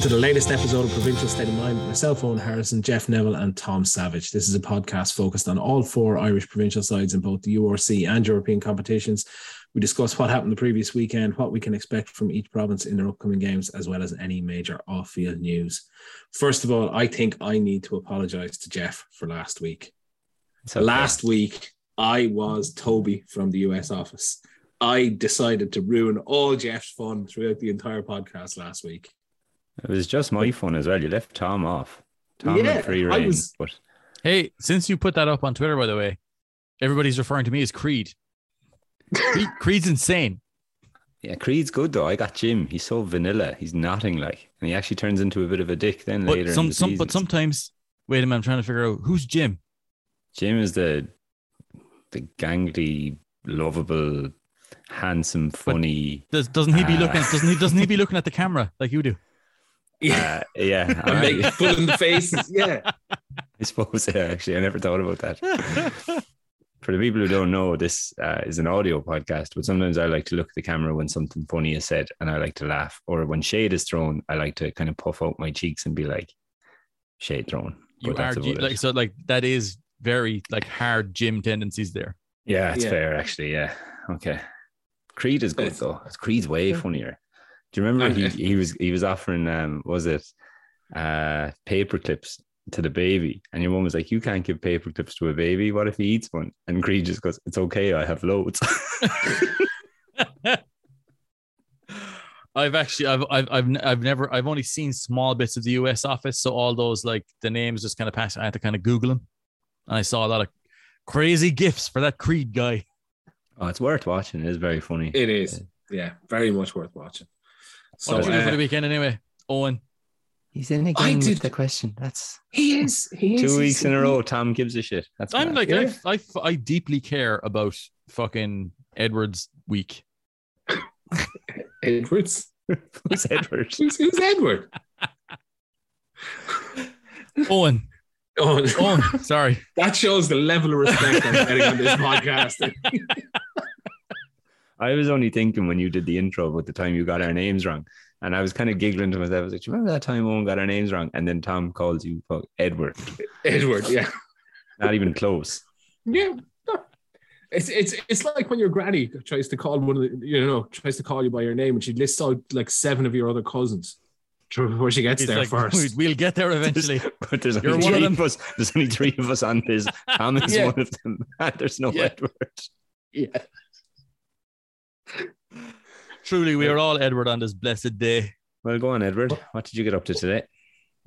welcome to the latest episode of Provincial State of Mind. Myself, Owen Harrison, Jeff Neville, and Tom Savage. This is a podcast focused on all four Irish provincial sides in both the URC and European competitions. We discuss what happened the previous weekend, what we can expect from each province in their upcoming games, as well as any major off field news. First of all, I think I need to apologize to Jeff for last week. Okay. Last week, I was Toby from the US office. I decided to ruin all Jeff's fun throughout the entire podcast last week. It was just my phone as well. You left Tom off. Tom yeah, had free reign. Was... But hey, since you put that up on Twitter, by the way, everybody's referring to me as Creed. Creed Creed's insane. Yeah, Creed's good though. I got Jim. He's so vanilla. He's nothing like, and he actually turns into a bit of a dick then but later. Some, some, but sometimes, wait a minute. I'm trying to figure out who's Jim. Jim is the the gangly, lovable, handsome, funny. Does doesn't he be uh, looking? Doesn't he? Doesn't he be looking at the camera like you do? Yeah, uh, yeah. I make full in the faces. Yeah, I suppose. Yeah, actually, I never thought about that. For the people who don't know, this uh, is an audio podcast, but sometimes I like to look at the camera when something funny is said, and I like to laugh. Or when shade is thrown, I like to kind of puff out my cheeks and be like, "Shade thrown." You are like so, like that is very like hard Jim tendencies there. Yeah, it's yeah. fair actually. Yeah, okay. Creed is good though. Creed's way funnier. Do you remember he, he was he was offering um was it uh paper clips to the baby? And your mom was like you can't give paper clips to a baby. What if he eats one? And Creed just goes it's okay I have loads. I've actually I've, I've I've I've never I've only seen small bits of the US office so all those like the names just kind of pass I had to kind of google them and I saw a lot of crazy gifts for that Creed guy. Oh it's worth watching. It is very funny. It is. Yeah very much worth watching so, what did you do for the weekend anyway, Owen? He's in again I did, with the question. That's he is. He is. Two weeks in a row, Tom gives a shit. That's I'm like yeah. I, I I deeply care about fucking Edwards week. Edwards. who's Edward? who's, who's Edward? Owen. Owen. Owen. Sorry. That shows the level of respect I'm getting on this podcast. I was only thinking when you did the intro about the time you got our names wrong. And I was kind of giggling to myself. I was like, Do you remember that time Owen got our names wrong? And then Tom calls you Edward. Edward, yeah. Not even close. Yeah. It's it's it's like when your granny tries to call one of the you know tries to call you by your name and she lists out like seven of your other cousins before she gets there like, first. We'll get there eventually. There's, but there's only three of, of, us. There's only three of us on this. Tom is yeah. one of them. there's no yeah. Edward. Yeah. Truly, we are all Edward on this blessed day. Well, go on, Edward. What did you get up to today?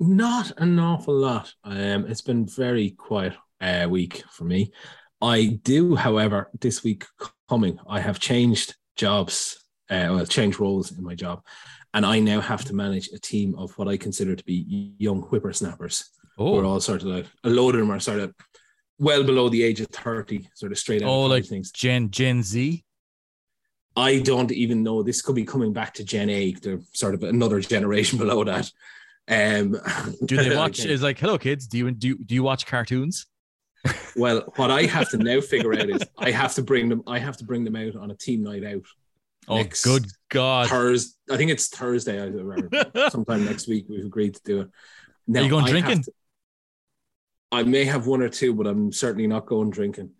Not an awful lot. Um, it's been very quiet uh, week for me. I do, however, this week coming, I have changed jobs, uh, well, changed roles in my job, and I now have to manage a team of what I consider to be young whippersnappers. Oh. We're all sort of like a load of them are sort of well below the age of thirty, sort of straight out. Oh, like things. Gen Gen Z. I don't even know. This could be coming back to Gen A. They're sort of another generation below that. Um, do they watch? Is like, hello kids. Do you do do you watch cartoons? well, what I have to now figure out is I have to bring them. I have to bring them out on a team night out. Oh, good God! Thursday. I think it's Thursday. I remember. sometime next week. We've agreed to do it. Now, Are you going I drinking? To, I may have one or two, but I'm certainly not going drinking.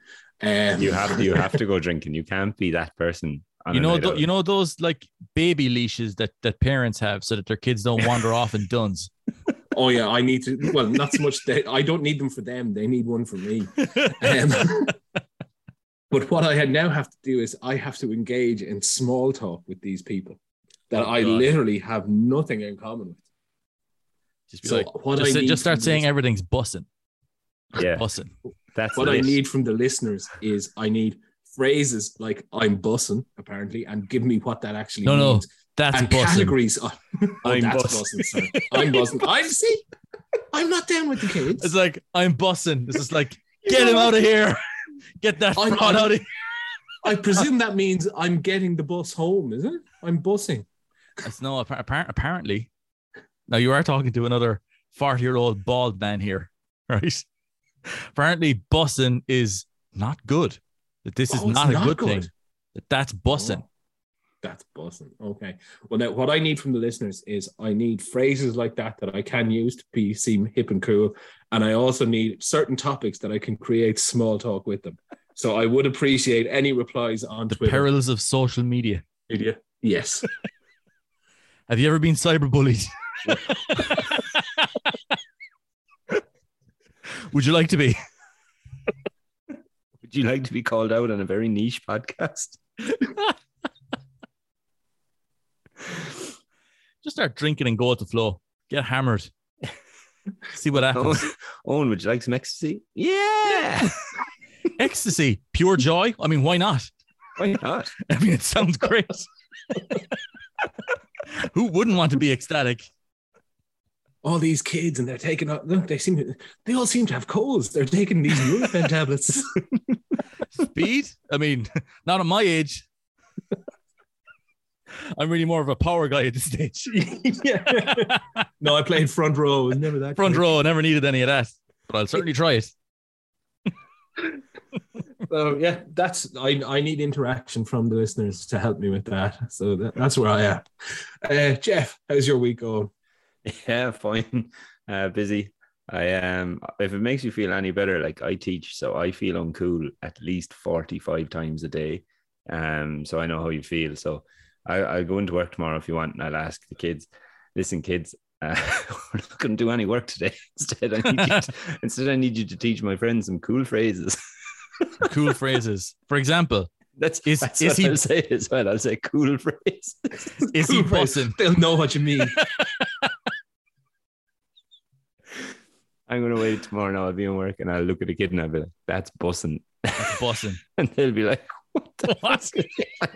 Um, you have you have to go drinking. You can't be that person you know, th- you know those like baby leashes that that parents have so that their kids don't wander off in Dunnes. Oh yeah, I need to. Well, not so much. They, I don't need them for them. They need one for me. Um, but what I now have to do is I have to engage in small talk with these people that oh, I God. literally have nothing in common with. Just so like, what just, I just start saying everything's bussing. Yeah, bussing. That's what I need from the listeners is I need phrases like "I'm bussing" apparently, and give me what that actually no, means. No, that's and bussing. categories. Oh, I'm that's bussing. I'm bussing. I see. I'm not down with the kids. It's like I'm bussing. This is like get him out of here. Get that I'm, fraud out of here. I presume that means I'm getting the bus home, is it? I'm bussing. It's no apparent, apparently. Now you are talking to another 40 year old bald man here, right? Apparently, bussing is not good that this oh, is oh, not a not good, good, thing. That that's bussing. Oh. That's buzzing. Okay. Well, now what I need from the listeners is I need phrases like that that I can use to be seem hip and cool, and I also need certain topics that I can create small talk with them. So I would appreciate any replies on The Twitter. perils of social media. Media. Yes. Have you ever been cyberbullied? Would you like to be? Would you like to be called out on a very niche podcast? Just start drinking and go with the flow. Get hammered. See what happens. Owen, Owen, would you like some ecstasy? Yeah. Ecstasy, pure joy. I mean, why not? Why not? I mean, it sounds great. Who wouldn't want to be ecstatic? All these kids and they're taking up look, they seem to, they all seem to have colds. They're taking these Nurofen tablets. Speed? I mean, not at my age. I'm really more of a power guy at this stage. yeah. No, I played front row. Never that Front good. row, never needed any of that, but I'll certainly try it. So yeah, that's I I need interaction from the listeners to help me with that. So that, that's where I am. Uh, Jeff, how's your week going? Yeah, fine. Uh, busy. I um if it makes you feel any better, like I teach, so I feel uncool at least 45 times a day. Um, so I know how you feel. So I, I'll go into work tomorrow if you want, and I'll ask the kids, listen, kids, uh, we're not gonna do any work today. Instead, I need you to, instead I need you to teach my friends some cool phrases. Cool phrases. For example, That's, Is- that's is what he- I'll say as well. I'll say cool phrase. is he Cool phrase. bussing? They'll know what you mean. I'm gonna wait tomorrow now. I'll be in work and I'll look at a kid and I'll be like, that's bussing. That's bussing. And they'll be like, what the What? fuck?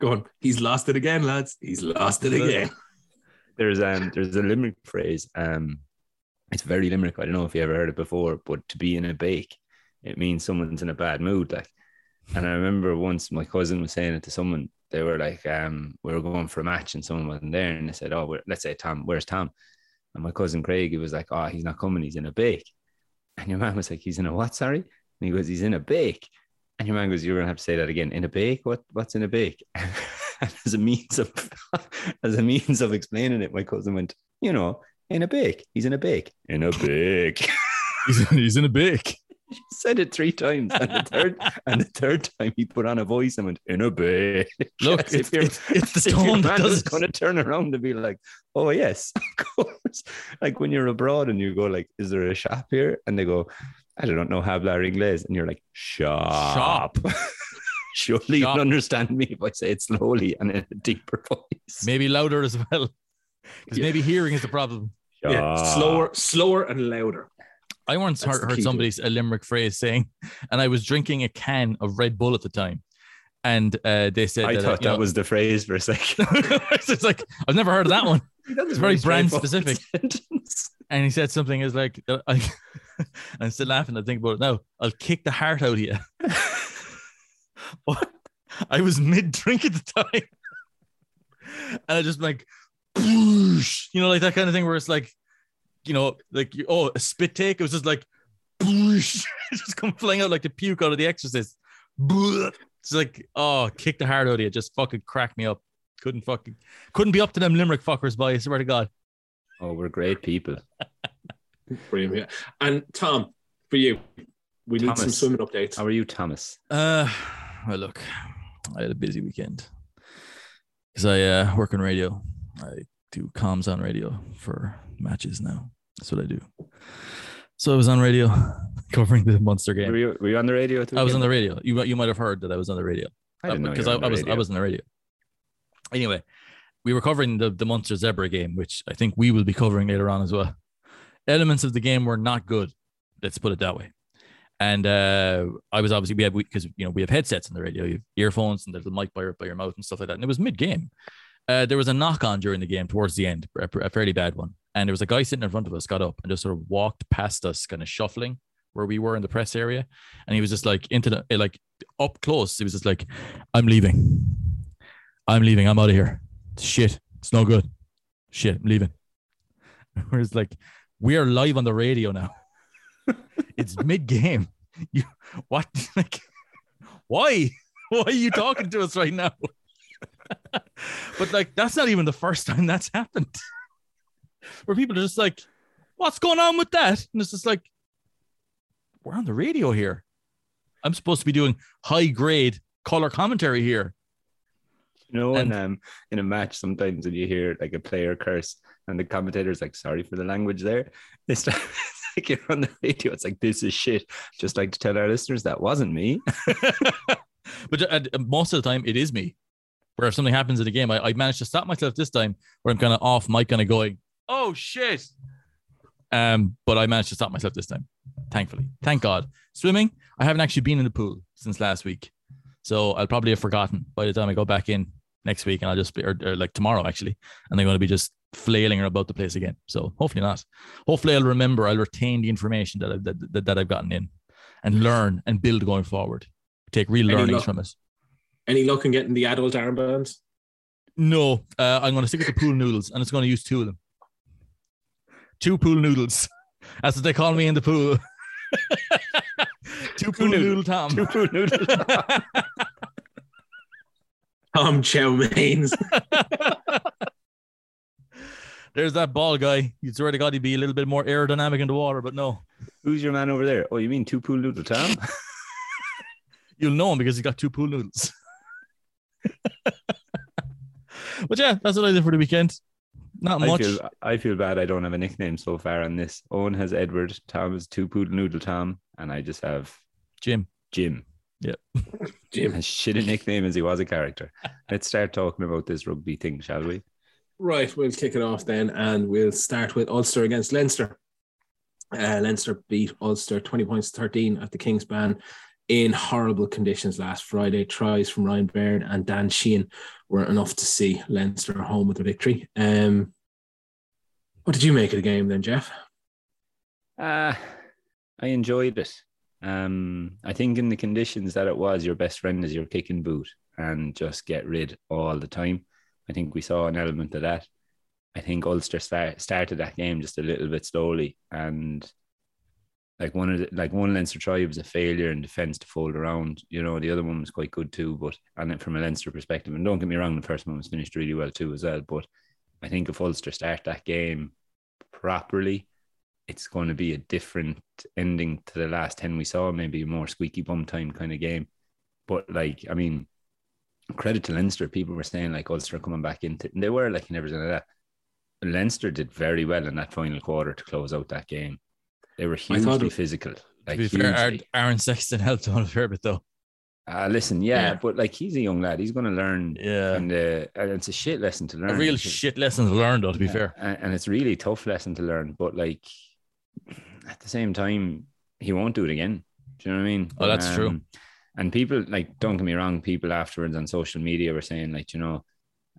Going, he's lost it again, lads. He's lost it again. there's um there's a limerick phrase. Um it's very limerick. I don't know if you ever heard it before, but to be in a bake, it means someone's in a bad mood. Like, and I remember once my cousin was saying it to someone. They were like, um, we were going for a match and someone wasn't there, and they said, "Oh, where- let's say Tom, where's Tom?" And my cousin Craig, he was like, "Oh, he's not coming. He's in a bake." And your man was like, "He's in a what? Sorry?" And he goes, "He's in a bake." And your man goes, "You're gonna have to say that again. In a bake? What? What's in a bake?" as a means of as a means of explaining it, my cousin went, "You know, in a bake. He's in a bake. In a bake." He's, he's in a bake. He said it three times, and the third and the third time he put on a voice and went, "In a bake." Look, As if your- it's, it's the as if your tone that man does is going to turn around and be like, "Oh yes, of course." Like when you're abroad and you go like, "Is there a shop here?" And they go, "I don't know, habla inglés," and you're like, "Shop." Shop. Surely Shop. you'll understand me if I say it slowly and in a deeper voice. Maybe louder as well. Because Yeah. maybe hearing is the problem. Yeah, slower, slower and louder. I once That's heard, heard somebody a limerick phrase saying, and I was drinking a can of Red Bull at the time, and uh, they said I that, thought you that know- was the phrase for a second. it's like I've never heard of that one. That It's very brand specific. sentence. And he said something is like, uh, I, I'm still laughing. I think about it now. I'll kick the heart out of you. But I was mid drink at the time, and I just like, you know, like that kind of thing where it's like, you know, like oh, a spit take. It was just like, boosh, just come flying out like the puke out of The Exorcist. It's like, oh, kick the heart out of you. Just fucking crack me up. Couldn't fucking, couldn't be up to them limerick fuckers, by I swear to God. Oh, we're great people. Brilliant. Yeah. And Tom, for you, we need some swimming updates. How are you, Thomas? Uh, well, look, I had a busy weekend because I uh, work on radio. I do comms on radio for matches now. That's what I do. So I was on radio covering the Munster Were game. you, were you on the radio? I was on the radio. You you might have heard that I was on the radio I didn't know because I, I was I was on the radio. Anyway, we were covering the the Munster Zebre game, which I think we will be covering later on as well. Elements of the game were not good. Let's put it that way. And uh, I was obviously we have because you know we have headsets on the radio, you have earphones, and there's a mic by your, by your mouth and stuff like that. And it was mid game. Uh, there was a knock on during the game towards the end, a, a fairly bad one. And there was a guy sitting in front of us, got up and just sort of walked past us, kind of shuffling where we were in the press area. And he was just like into the like up close. He was just like, "I'm leaving. I'm leaving. I'm out of here. Shit, it's no good. Shit, I'm leaving." Whereas like we are live on the radio now. it's mid game. You what like why? Why are you talking to us right now? But like, that's not even the first time that's happened. Where people are just like, what's going on with that? And it's just like, we're on the radio here. I'm supposed to be doing high grade color commentary here. You know, and um, in a match, sometimes when you hear like a player curse and the commentator's like, sorry for the language there, they start like you're on the radio. It's like, this is shit. Just like to tell our listeners that wasn't me. but uh, most of the time, it is me. Where if something happens in the game, I, I managed to stop myself this time where I'm kind of off mic, kind of going, oh shit. Um, but I managed to stop myself this time, thankfully. Thank God. Swimming, I haven't actually been in the pool since last week. So I'll probably have forgotten by the time I go back in next week and I'll just be, or, or like tomorrow actually, and they're going to be just flailing about the place again. So hopefully not. Hopefully I'll remember, I'll retain the information that, I've, that, that, that I've gotten in and learn and build going forward. Take real learnings luck, from it. Any luck in getting the adult armbands? No, uh, I'm going to stick with the pool noodles and it's going to use two of them. Two pool noodles. That's what they call me in the pool. two pool noodle, noodle Tom. Two pool noodle. Tom Chow Mains. There's that ball guy. You swear to God, he'd be a little bit more aerodynamic in the water, but no. Who's your man over there? Oh, you mean two pool noodle Tom? You'll know him because he's got two pool noodles. but yeah, that's what I did for the weekend. Not much. I feel, I feel bad I don't have a nickname so far on this. Owen has Edward, Tom has two poodle noodle Tom, and I just have Jim. Jim. Yep. Jim. As shit a nickname as he was a character. Let's start talking about this rugby thing, shall we? Right, we'll kick it off then, and we'll start with Ulster against Leinster. Uh, Leinster beat Ulster 20 points 13 at the Kingspan in horrible conditions last Friday. Tries from Ryan Baird and Dan Sheehan were enough to see Leinster home with a victory. Um, what did you make of the game then, Jeff? Uh, I enjoyed it. Um, I think in the conditions that it was, your best friend is your kicking boot and just get rid all the time. I think we saw an element of that. I think Ulster start, started that game just a little bit slowly, and like one of the, like one Leinster try was a failure in defence to fold around. You know, the other one was quite good too, but and then from a Leinster perspective, and don't get me wrong, the first one was finished really well too as well. But I think if Ulster start that game properly, it's going to be a different ending to the last ten we saw. Maybe a more squeaky bum time kind of game. But like, I mean, credit to Leinster. People were saying like Ulster coming back into, and they were like never said that. Leinster did very well in that final quarter to close out that game. They were hugely physical. Like to be fair, Aaron Sexton helped on a fair bit though. Uh, listen, yeah, yeah, but like he's a young lad, he's going to learn. Yeah, and, uh, and it's a shit lesson to learn. A real shit lesson to learn, though. To be yeah. fair, and, and, it's really tough lesson to learn. But like at the same time, he won't do it again. Do you know what I mean? Oh, that's um, true. And people like, don't get me wrong, people afterwards on social media were saying like, you know,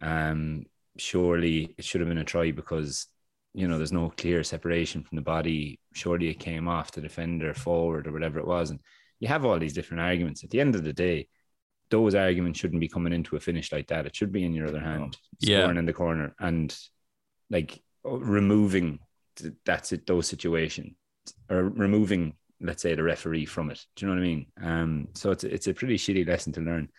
um, surely it should have been a try because you know there's no clear separation from the body. Surely it came off the defender forward or whatever it was, and you have all these different arguments. At the end of the day, those arguments shouldn't be coming into a finish like that. It should be in your other hand, yeah. scoring in the corner, and like removing that's it. Those situations or removing let's say the referee from it. Do you know what I mean? Um, so it's it's a pretty shitty lesson to learn.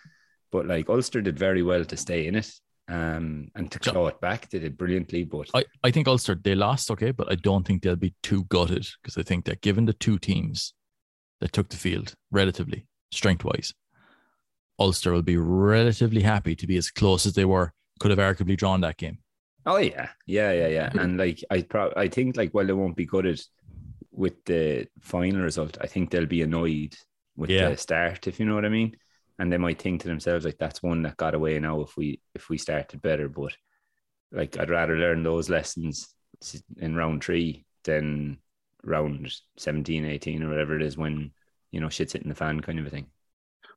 But like Ulster did very well to stay in it. Um, and to claw it back, they did brilliantly. But I, I think Ulster they lost, okay, but I don't think they'll be too gutted because I think that given the two teams that took the field relatively strength wise, Ulster will be relatively happy to be as close as they were. Could have arguably drawn that game. Oh yeah, yeah, yeah, yeah. and like I pro- I think like while they won't be gutted with the final result, I think they'll be annoyed with yeah. the start, if you know what I mean. And they might think to themselves like that's one that got away now if we if we started better. But like I'd rather learn those lessons in round three than round 17, 18 or whatever it is when, you know, shit's hitting the fan kind of a thing.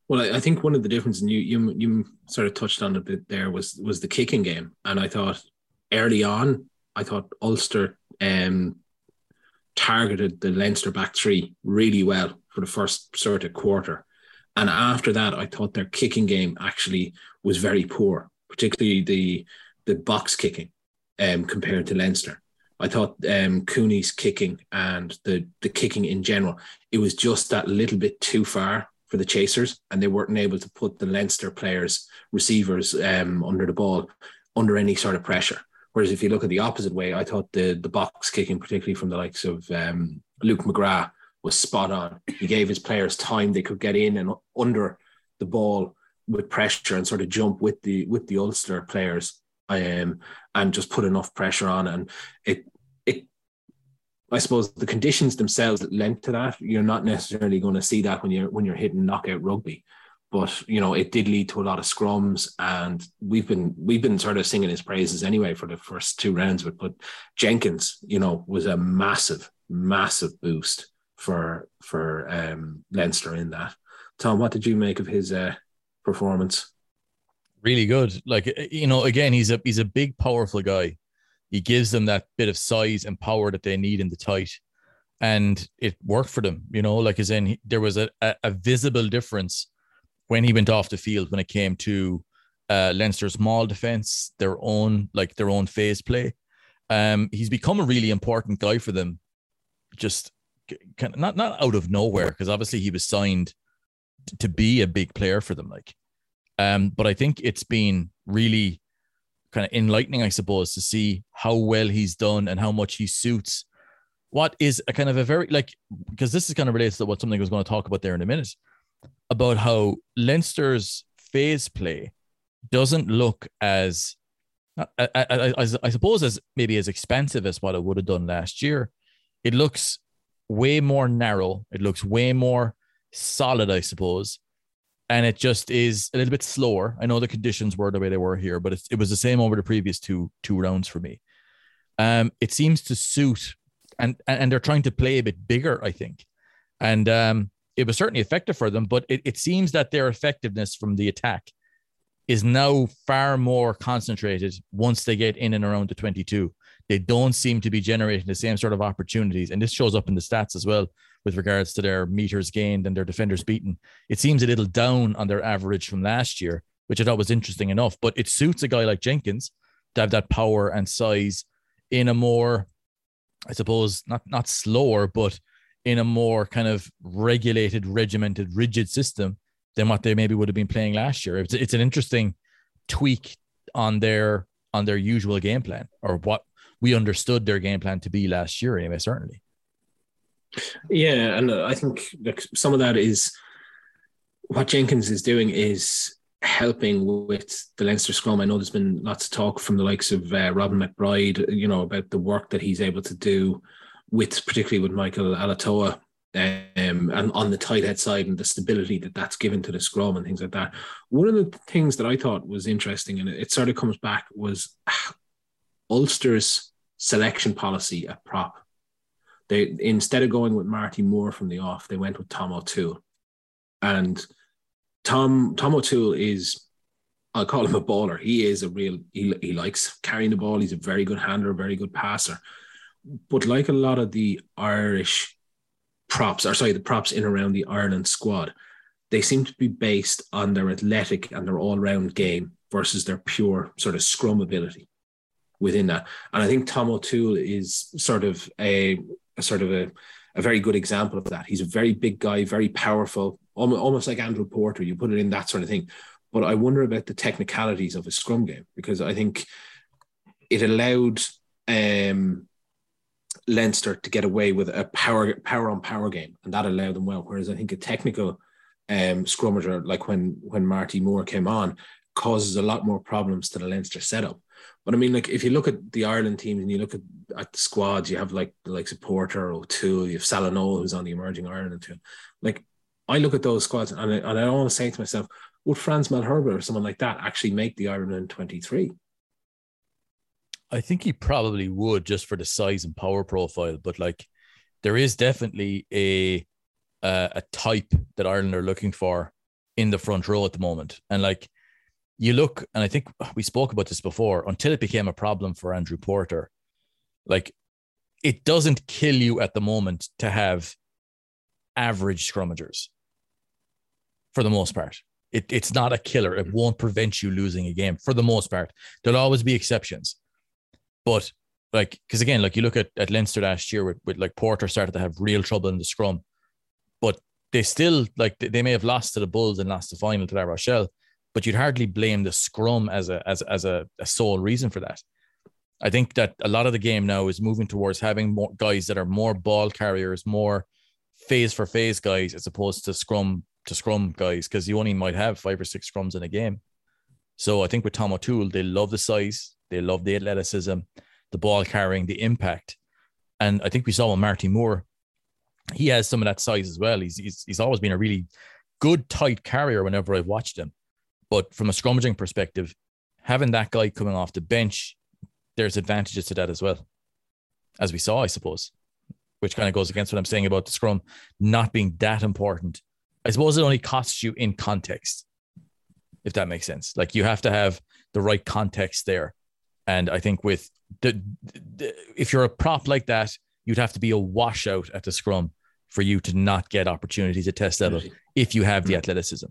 Well, I, think one of the differences, and you you you sort of touched on a bit there, was was the kicking game, and I thought early on, I thought Ulster um, targeted the Leinster back three really well for the first sort of quarter. And after that, I thought their kicking game actually was very poor, particularly the the box kicking um, compared to Leinster. I thought um, Cooney's kicking and the the kicking in general, it was just that little bit too far for the chasers, and they weren't able to put the Leinster players, receivers, um, under the ball, under any sort of pressure. Whereas if you look at the opposite way, I thought the the box kicking, particularly from the likes of um, Luke McGrath, was spot on. He gave his players time; they could get in and under the ball with pressure and sort of jump with the with the Ulster players, um, and just put enough pressure on. And it it, I suppose, the conditions themselves that lent to that. You're not necessarily going to see that when you're when you're hitting knockout rugby but you know it did lead to a lot of scrums and we've been we've been sort of singing his praises anyway for the first two rounds but but jenkins you know was a massive massive boost for for um leinster in that. Tom what did you make of his uh performance? Really good. Like you know again he's a he's a big powerful guy. He gives them that bit of size and power that they need in the tight and it worked for them you know? Like as in there was a, a, a visible difference when he went off the field when it came to uh, Leinster's small defense, their own like their own phase play. Um, he's become a really important guy for them. Just kind of not not out of nowhere because obviously he was signed to be a big player for them. Like, um, but I think it's been really kind of enlightening, I suppose, to see how well he's done and how much he suits what is a kind of a very like because this is kind of relates to what something I was going to talk about there in a minute about how Leinster's phase play doesn't look as, as, I suppose, as maybe as expensive as what it would have done last year. It looks way more narrow. It looks way more solid, I suppose. And it just is a little bit slower. I know the conditions were the way they were here, but it was the same over the previous two two rounds for me. Um, it seems to suit, and and they're trying to play a bit bigger, I think. And um, it was certainly effective for them, but it, it seems that their effectiveness from the attack is now far more concentrated once they get in and around the 22. They don't seem to be generating the same sort of opportunities. And this shows up in the stats as well with regards to their meters gained and their defenders beaten. It seems a little down on their average from last year, which I thought was interesting enough. But it suits a guy like Jenkins to have that power and size in a more, I suppose, not not slower, but in a more kind of regulated, regimented, rigid system than what they maybe would have been playing last year. It's, it's an interesting tweak on their on their usual game plan or what we understood their game plan to be last year anyway certainly yeah and i think some of that is what jenkins is doing is helping with the Leinster scrum. I know there's been lots of talk from the likes of uh, Robin McBryde, you know, about the work that he's able to do with particularly with Michael Alatoa um, and on the tight head side and the stability that that's given to the scrum and things like that. One of the things that I thought was interesting, and it sort of comes back, was Ulster's selection policy at prop. They instead of going with Marty Moore from the off, they went with Tom O'Toole, and Tom Tom O'Toole is. I'll call him a baller. He is a real. He, he likes carrying the ball. He's a very good handler, very good passer but like a lot of the Irish props, or sorry, the props in around the Ireland squad, they seem to be based on their athletic and their all-round game versus their pure sort of scrum ability within that. And I think Tom O'Toole is sort of a, a sort of a, a very good example of that. He's a very big guy, very powerful, almost like Andrew Porter. You put it in that sort of thing. But I wonder about the technicalities of a scrum game because I think it allowed um, Leinster to get away with a power power on power game, and that allowed them well. Whereas I think a technical um, scrummager like when when Marty Moore came on causes a lot more problems to the Leinster setup. But I mean, like if you look at the Ireland teams and you look at, at the squads, you have like like Porter, O'Toole, you have Salanoa who's on the emerging Ireland team. Like I look at those squads and I, and I always say to myself, would Frans Malherbe or someone like that actually make the Ireland in 23? I think he probably would just for the size and power profile, but like there is definitely a uh, a type that Ireland are looking for in the front row at the moment, and like you look, and I think we spoke about this before. Until it became a problem for Andrew Porter, like it doesn't kill you at the moment to have average scrummagers for the most part. It, it's not a killer. It won't prevent you losing a game for the most part. There'll always be exceptions. But like, because again, like you look at, at Leinster last year with, with like Porter started to have real trouble in the scrum, but they still like they may have lost to the Bulls and lost the final to La Rochelle, but you'd hardly blame the scrum as a as as a, a sole reason for that. I think that a lot of the game now is moving towards having more guys that are more ball carriers, more phase for phase guys, as opposed to scrum to scrum guys, because you only might have five or six scrums in a game. So I think with Tom O'Toole, they love the size, they love the athleticism, the ball carrying, the impact. And I think we saw with Marty Moore, he has some of that size as well. He's, he's, he's always been a really good, tight carrier whenever I've watched him. But from a scrummaging perspective, having that guy coming off the bench, there's advantages to that as well, as we saw, I suppose, which kind of goes against what I'm saying about the scrum not being that important. I suppose it only costs you in context, if that makes sense. Like you have to have the right context there. And I think with the, the if you're a prop like that, you'd have to be a washout at the scrum for you to not get opportunities at test level if you have the athleticism.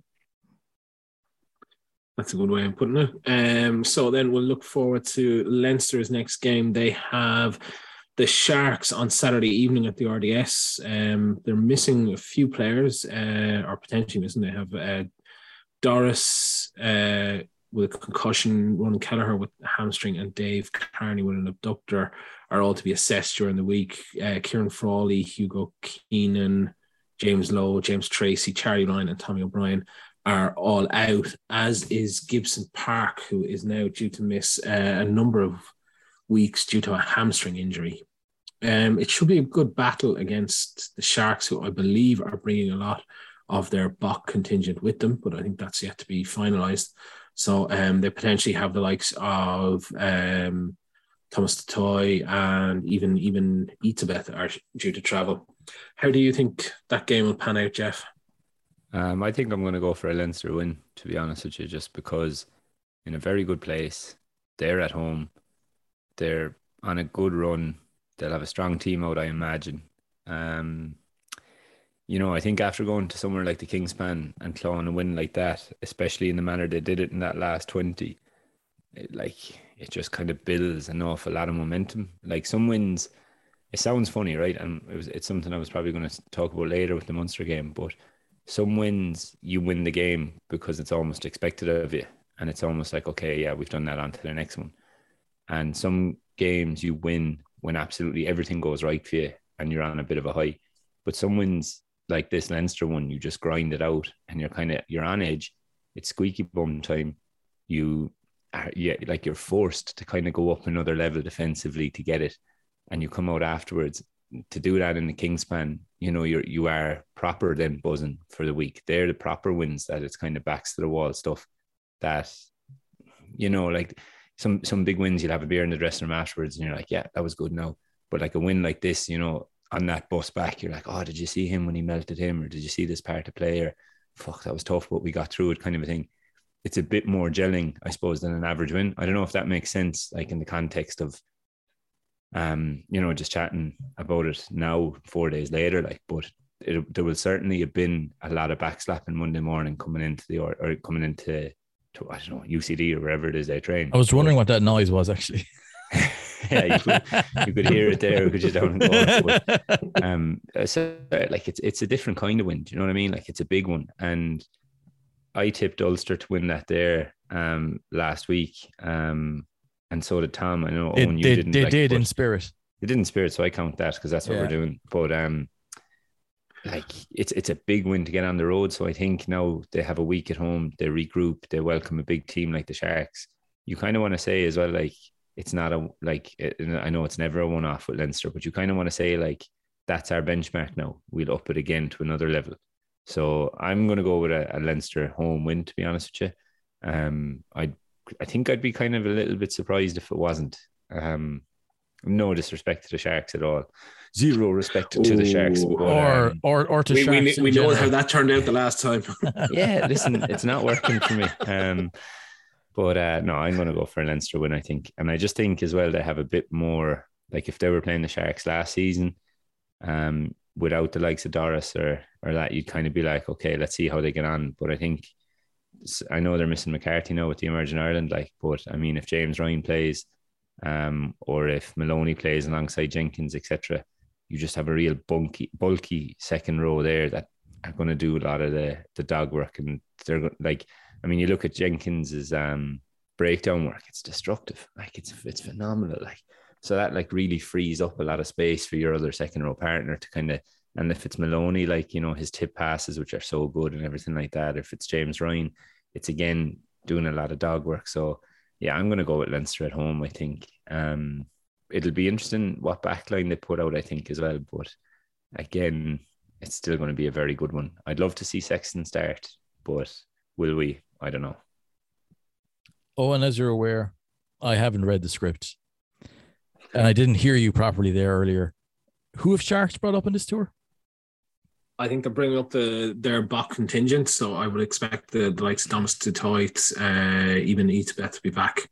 That's a good way of putting it. Um, so then we'll look forward to Leinster's next game. They have the Sharks on Saturday evening at the RDS. Um, they're missing a few players, uh, or potentially missing. They have uh, Doris uh, with a concussion, Ron Kelleher with a hamstring, and Dave Kearney with an abductor are all to be assessed during the week. Uh, Ciarán Frawley, Hugo Keenan, James Lowe, James Tracy, Charlie Ryan, and Tommy O'Brien are all out, as is Gibson Park, who is now due to miss uh, a number of weeks due to a hamstring injury. Um, it should be a good battle against the Sharks, who I believe are bringing a lot of their Bok contingent with them, but I think that's yet to be finalised. So um, they potentially have the likes of um, Thomas Toit and even even Etzebeth are due to travel. How do you think that game will pan out, Jeff? Um, I think I'm going to go for a Leinster win, to be honest with you, just because in a very good place. They're at home. They're on a good run. They'll have a strong team out, I imagine. Um, you know, I think after going to somewhere like the Kingspan and clawing a win like that, especially in the manner they did it in that last 20, it, like it just kind of builds an awful lot of momentum. Like some wins, it sounds funny, right? And it was it's something I was probably going to talk about later with the Munster game, but some wins you win the game because it's almost expected of you. And it's almost like, okay, yeah, we've done that on to the next one. And some games you win when absolutely everything goes right for you and you're on a bit of a high. But some wins like this Leinster one, you just grind it out and you're kind of you're on edge. It's squeaky bum time. You are, yeah, like you're forced to kind of go up another level defensively to get it. And you come out afterwards to do that in the Kingspan, you know, you're you are proper then buzzing for the week. They're the proper wins that it's kind of backs to the wall stuff that you know, like some some big wins, you'll have a beer in the dressing room afterwards, and you're like, yeah, that was good now. But like a win like this, you know, on that bus back, you're like, oh, did you see him when he melted him, or did you see this part of play, or fuck, that was tough, but we got through it, kind of a thing. It's a bit more gelling, I suppose, than an average win. I don't know if that makes sense, like in the context of um, you know, just chatting about it now, four days later, like, but it, there will certainly have been a lot of backslapping Monday morning coming into the or, or coming into to, I don't know UCD or wherever it is they train. I was wondering what that noise was actually. yeah, you could, you could hear it there. Could you down but, um, so like it's it's a different kind of win. Do you know what I mean? Like it's a big one, and I tipped Ulster to win that there um last week. Um, and so did Tom. I know it, Owen, you they, didn't. They like, did in spirit. They did in spirit, so I count that because that's what yeah. we're doing. But um, like it's it's a big win to get on the road. So I think now they have a week at home. They regroup. They welcome a big team like the Sharks. You kind of want to say as well, like it's not a like it, I know it's never a one off with Leinster, but you kind of want to say like that's our benchmark now. We'll up it again to another level. So I'm going to go with a, a Leinster home win. To be honest with you, um, I I think I'd be kind of a little bit surprised if it wasn't. Um, no disrespect to the Sharks at all. Zero respect to the Sharks, but, or um, or or to we, Sharks. We, we know how that turned out the last time. yeah, listen, it's not working for me. Um, but uh, no, I'm going to go for a Leinster win. I think, and I just think as well they have a bit more. Like if they were playing the Sharks last season, um, without the likes of Doris or or that, you'd kind of be like, okay, let's see how they get on. But I think I know they're missing McCarthy now with the Emerging Ireland, like, but I mean, if James Ryan plays, um, or if Maloney plays alongside Jenkins, etc., you just have a real bulky, bulky second row there that are going to do a lot of the the dog work, and they're like, I mean, you look at Jenkins's um, breakdown work; it's destructive. Like it's it's phenomenal. Like so that like really frees up a lot of space for your other second row partner to kind of. And if it's Maloney, like you know his tip passes, which are so good and everything like that. If it's James Ryan, it's again doing a lot of dog work. So yeah, I'm going to go with Leinster at home. I think um, it'll be interesting what backline they put out. I think as well, but again, it's still going to be a very good one. I'd love to see Sexton start, but will we? I don't know. Oh, and as you're aware, I haven't read the script, and I didn't hear you properly there earlier. Who have Sharks brought up in this tour? I think they're bringing up the their Bok contingent, so I would expect the, the likes of Thomas du Toit, uh, even Etzebeth to be back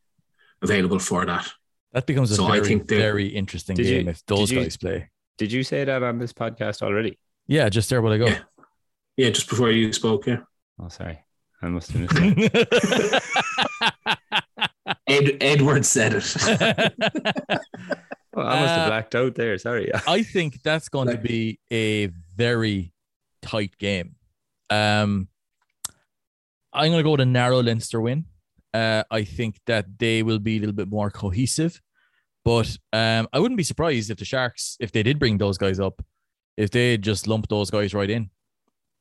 available for that. That becomes a so very, I think very interesting game you, if those you, guys play. Did you say that on this podcast already? Yeah, just there when I go. Yeah, yeah just before you spoke. Yeah. Oh, sorry, I must have missed it. Ed, Edward said it. well, I must have uh, blacked out there. Sorry. I think that's going to be a very tight game. Um, I'm going to go with a narrow Leinster win. Uh, I think that they will be a little bit more cohesive. But um, I wouldn't be surprised if the Sharks, if they did bring those guys up, if they just lump those guys right in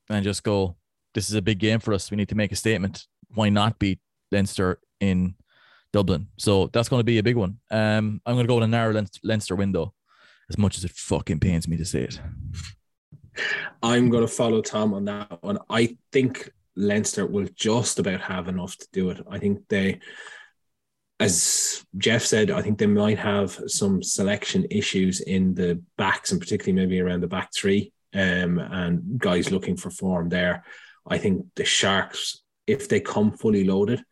and just go, this is a big game for us. We need to make a statement. Why not beat Leinster in Dublin? So that's going to be a big one. Um, I'm going to go with a narrow Leinster window, as much as it fucking pains me to say it. I'm going to follow Tom on that one. I think Leinster will just about have enough to do it. I think they, as Jeff said, I think they might have some selection issues in the backs and particularly maybe around the back three um, and guys looking for form there. I think the Sharks, if they come fully loaded,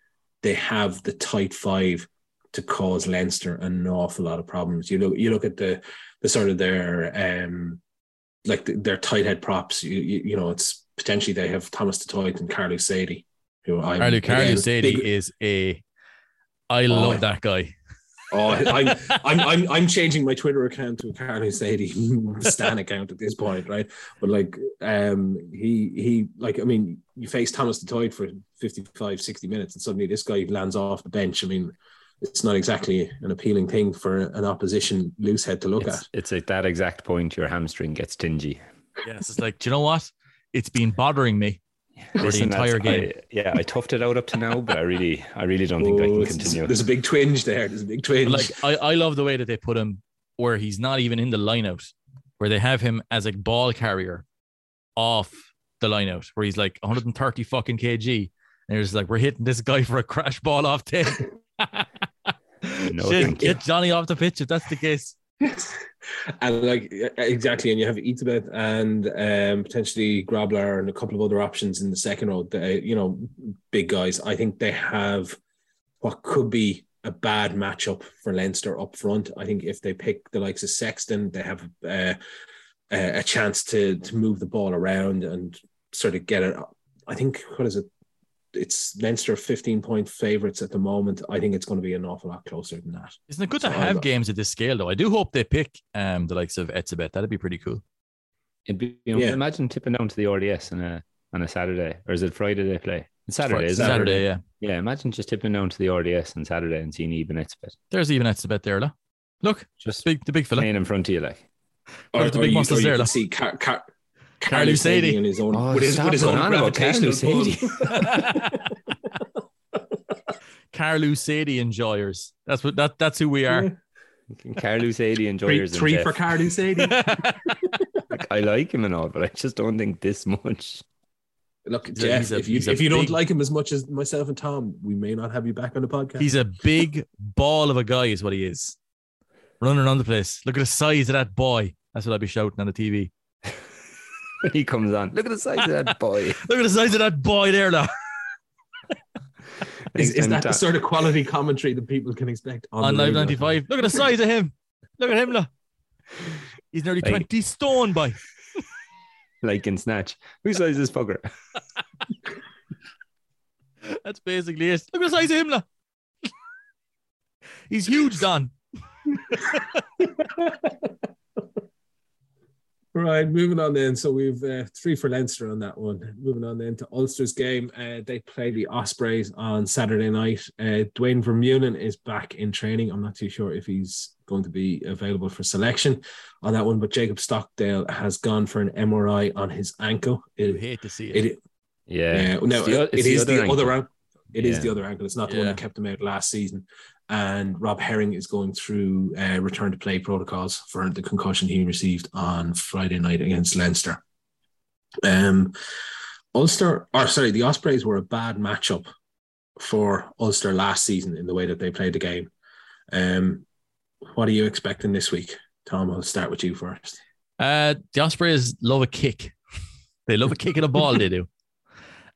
they have the tight five to cause Leinster an awful lot of problems. You look, you look at the the sort of their um, like their tight head props. You, you, you know, it's potentially they have Thomas du Toit and Carlo Sadie. Who I'm Carlo, Carlo Sadie big, is a. I oh, love that guy. Oh, I'm, I'm, I'm, I'm changing my Twitter account to a Carlo Sadie Stan account at this point, right? But like, um, he, he, like, I mean, you face Thomas du Toit for 55, 60 minutes, and suddenly this guy lands off the bench. I mean, it's not exactly an appealing thing for an opposition loose head to look it's, at. It's at that exact point your hamstring gets tingy. Yes, it's like, do you know what? It's been bothering me for Listen, the entire game. I, yeah, I toughed it out up to now, but I really, I really don't think I can oh, continue. There's a big twinge there. There's a big twinge. Like I, I love the way that they put him where he's not even in the lineout, where they have him as a ball carrier off the lineout, where he's like 130 fucking kg. And it's like, we're hitting this guy for a crash ball off 10. no, Shit, get Johnny off the pitch if that's the case. and like exactly, and you have Etzebeth and um, potentially Grobler and a couple of other options in the second row. The, you know, big guys. I think they have what could be a bad matchup for Leinster up front. I think if they pick the likes of Sexton, they have uh, a chance to to move the ball around and sort of get it. I think what is it? It's Leinster 15 point favourites at the moment. I think it's going to be an awful lot closer than that. Isn't it good so to have games at this scale though? I do hope they pick um the likes of Etzebeth. That'd be pretty cool. It'd be, you know, yeah. imagine tipping down to the RDS on a on a Saturday, or is it Friday they play? It's Saturday, it's Saturday, yeah. Yeah, imagine just tipping down to the RDS on Saturday and seeing Eben Etzebeth. There's Eben Etzebeth there, look. Look, just big, the big fella. Playing in front of you, like. Or, the big you, muscles there, look. See Car- Car- Carlo Sadie in his own oh, with his, with his own gravitational pull. Carlu Sadie enjoyers. That's what that that's who we are. Carlu Sadie enjoyers. Three, three for Carlu Sadie. like, I like him and all, but I just don't think this much. Look, he's Jeff, a, if you if you big, don't like him as much as myself and Tom, we may not have you back on the podcast. He's a big ball of a guy, is what he is. Running around the place. Look at the size of that boy. That's what I'd be shouting on the TV. When he comes on. Look at the size of that boy. Look at the size of that boy there, now. is, is that the sort of quality commentary that people can expect on, on Live 95? Look at the size of him. Look at him. Look. He's nearly like, 20 stone by. like in Snatch. Whose size is fucker? That's basically it. Look at the size of him. Look. He's huge, Don. Right, moving on then. So we've uh, three for Leinster on that one. Moving on then to Ulster's game. Uh, they play the Ospreys on Saturday night. Uh, Duane Vermeulen is back in training. I'm not too sure if he's going to be available for selection on that one, but Jacob Stockdale has gone for an MRI on his ankle. It, You hate to see it. It, Yeah. uh, no, It's the o- it it's is the the other other ankle. ankle. It is Yeah. the other ankle. It's not the one that kept him out last season. And Rob Herring is going through uh, return to play protocols for the concussion he received on Friday night against Leinster. Um, Ulster, or sorry, the Ospreys were a bad matchup for Ulster last season in the way that they played the game. Um, what are you expecting this week? Tom, I'll start with you first. Uh, the Ospreys love a kick. They love a kick at a ball. They do.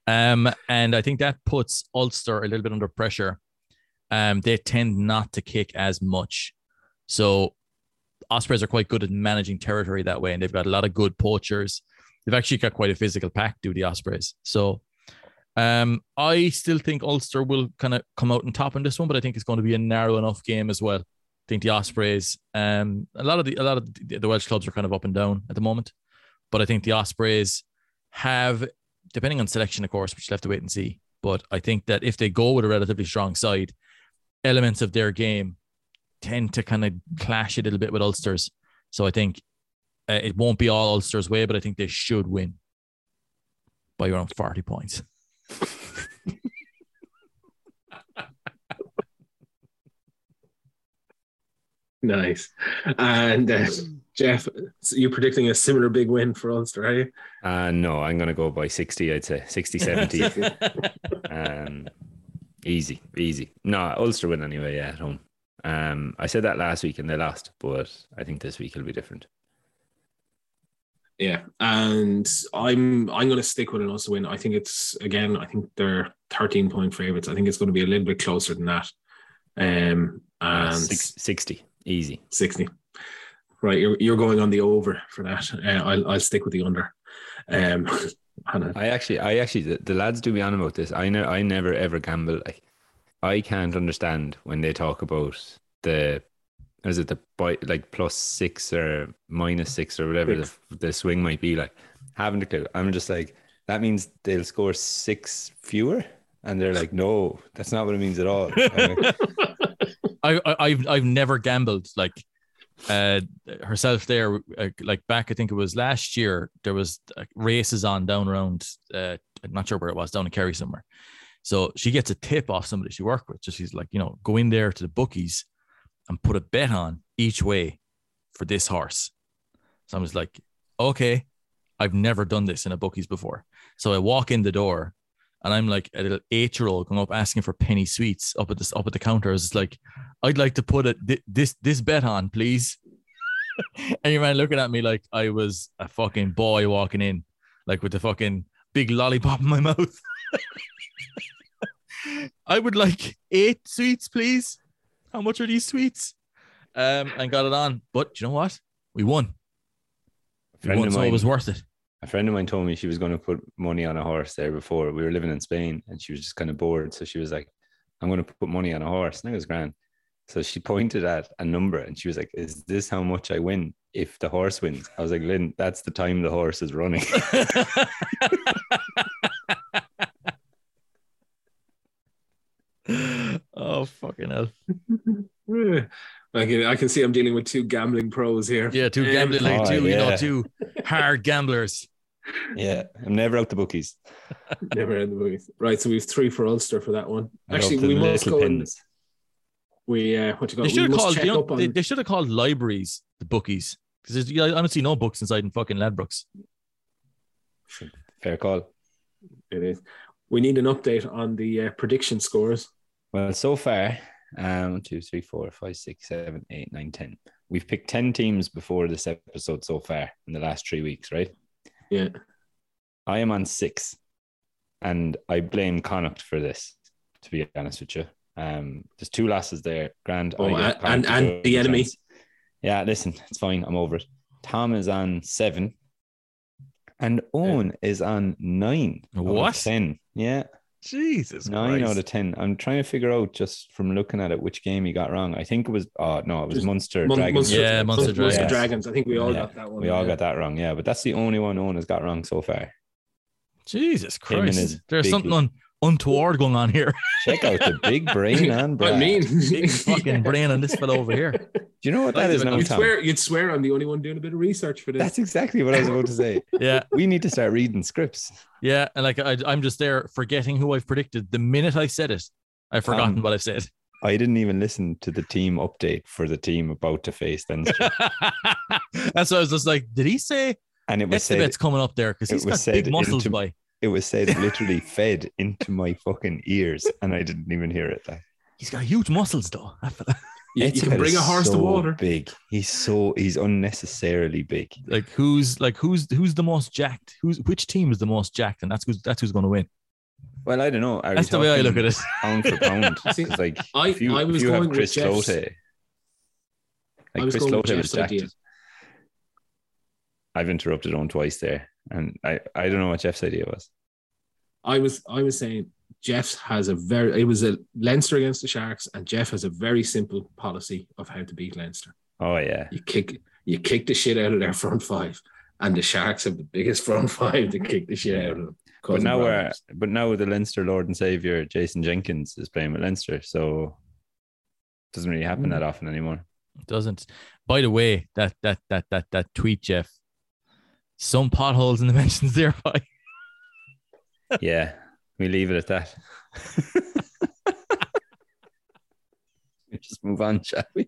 Um, and I think that puts Ulster a little bit under pressure. Um, they tend not to kick as much, so Ospreys are quite good at managing territory that way, and they've got a lot of good poachers. They've actually got quite a physical pack, do the Ospreys. So, um, I still think Ulster will kind of come out on top in this one, but I think it's going to be a narrow enough game as well. I think the Ospreys, um, a lot of the a lot of the, the Welsh clubs are kind of up and down at the moment, but I think the Ospreys have, depending on selection, of course, which you'll have to wait and see. But I think that if they go with a relatively strong side, elements of their game tend to kind of clash a little bit with Ulster's. So I think uh, it won't be all Ulster's way, but I think they should win by around 40 points. Nice. And uh, Jeff, so you're predicting a similar big win for Ulster, are you? Uh, no, I'm going to go by 60, I'd say. 60, 70. um, easy, easy. No, Ulster win anyway, yeah, at home. Um, I said that last week and they lost, but I think this week will be different. Yeah, and I'm I'm going to stick with an Ulster win. I think it's again. I think they're 13 point favorites. I think it's going to be a little bit closer than that. Um, and six, 60, easy. 60. Right, you're you're going on the over for that. Uh, I'll I'll stick with the under. Um, and, I actually, I actually, the, the lads do me on about this. I know, I never ever gamble. Like, I can't understand when they talk about the, is it the boy like plus six or minus six or whatever the, the swing might be like. Haven't a clue. I'm just like that means they'll score six fewer, and they're like, no, that's not what it means at all. Like, I, I I've I've never gambled like uh herself there uh, like back I think it was last year there was uh, races on down around uh I'm not sure where it was down in Kerry somewhere. So she gets a tip off somebody she worked with. So she's like you know go in there to the bookies and put a bet on each way for this horse. So I'm just like okay I've never done this in a bookies before. So I walk in the door and I'm like a little eight year old going up asking for penny sweets up at this up at the counter. It's like, I'd like to put it thi- this this bet on, please. and your man looking at me like I was a fucking boy walking in, like with the fucking big lollipop in my mouth. I would like eight sweets, please. How much are these sweets? Um, and got it on. But you know what? We won. We won, so it was worth it. A friend of mine told me she was going to put money on a horse there before. We were living in Spain and she was just kind of bored. So she was like, I'm going to put money on a horse. And it was grand. So she pointed at a number and she was like, Is this how much I win if the horse wins? I was like, Lynn, that's the time the horse is running. oh fucking hell! I can I can see I'm dealing with two gambling pros here. Yeah, two Um, gambling like oh, two, you know, two hard gamblers. Yeah. I'm never out the bookies. Never in the booth. Right, so we have three for Ulster for that one. I Actually, we must little go. And, we uh, what you call? They should have called. You know, on. they, they should have called libraries the bookies because there's you know, I don't see no books inside in fucking Ladbrokes. Fair call. It is. We need an update on the uh, prediction scores. Well, so far, um, one, two, three, four, five, six, seven, eight, nine, ten. We've picked ten teams before this episode so far in the last three weeks, right? Yeah. I am on six, and I blame Connacht for this. To be honest with you, um, there's two losses there. Grand. Oh, and- and- and the enemy. chance. Yeah, listen, it's fine. I'm over it. Tom is on seven, and Owen is on nine. What? Ten. Yeah, Jesus Nine Christ. out of ten. I'm trying to figure out just from looking at it which game he got wrong. I think it was. Oh no, it was Just Munster Mon- Dragons. Munster- Yeah, Munster Munster Dragons. Dragons. I think we all Yeah, got that one. We all yeah. got that wrong. Yeah, but that's the only one Owen has got wrong so far. Jesus Christ. There's something un- untoward going on here. Check out the big brain and Brad. I mean, Big fucking brain on this fellow over here. do you know what that Like is the- now, You'd Tom? swear, you'd swear I'm the only one doing a bit of research for this. That's exactly what I was about to say. Yeah, We need to start reading scripts. yeah. And like I, I'm just there forgetting who I've predicted. The minute I said it, I've forgotten Um, what I've said. I didn't even listen to the team update for the team about to face Leinster, That's why I was just like, did he say and it was said Etzebeth's coming up there because it he's got big muscles into- by. It was said literally fed into my fucking ears, and I didn't even hear it. Like, He's got huge muscles though. that fella. you, you can bring a is horse to water. Big. He's so he's unnecessarily big. Like who's like who's who's the most jacked? Who's which team is the most jacked? And that's who's that's who's going to win. Well, I don't know. Are That's the way I look at it. Pound for pound. See, 'Cause, like I- if you, I was if you have going with Chris Jeff's- Lote, I like was Chris going with Lote was jacked. idea. I've interrupted on twice there, and I I don't know what Jeff's idea was. I was I was saying Jeff has a very it was a Leinster against the Sharks, and Jeff has a very simple policy of how to beat Leinster. Oh yeah, You kick you kick the shit out of their front five, and the Sharks have the biggest front five to kick the shit out of them. but now we're but now with the Leinster Lord and Savior Jason Jenkins is playing with Leinster, so it doesn't really happen Mm. that often anymore. It doesn't. By the way, that that that that that tweet, Jeff. Some potholes in the mentions there. By yeah, we leave it at that. Just move on, shall we?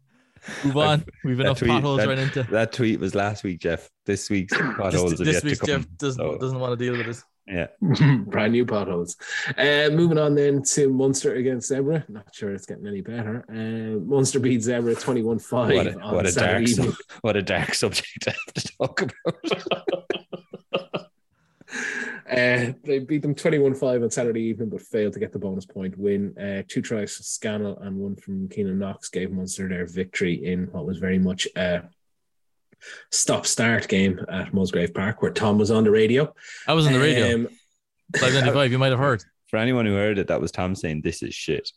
move on. We've that enough tweet- potholes that- right into. That tweet was last week, Jeff. This week's potholes This, this week's. Jeff doesn't so- doesn't want to deal with this. Yeah, brand new potholes. Uh, moving on then to Munster against Zebre. Not sure it's getting any better. Uh, Munster beat Zebre 21 5 what a, what a dark evening. sub- what a dark subject to have to talk about. Uh, they beat them 21 5 on Saturday evening, but failed to get the bonus point win. Uh, two tries from Scannell and one from Keynan Knox gave Munster their victory in what was very much a stop start game at Musgrave Park, where Tom was on the radio. I was on the radio. Um, 595, you might have heard. For anyone who heard it, that was Tom saying, "This is shit."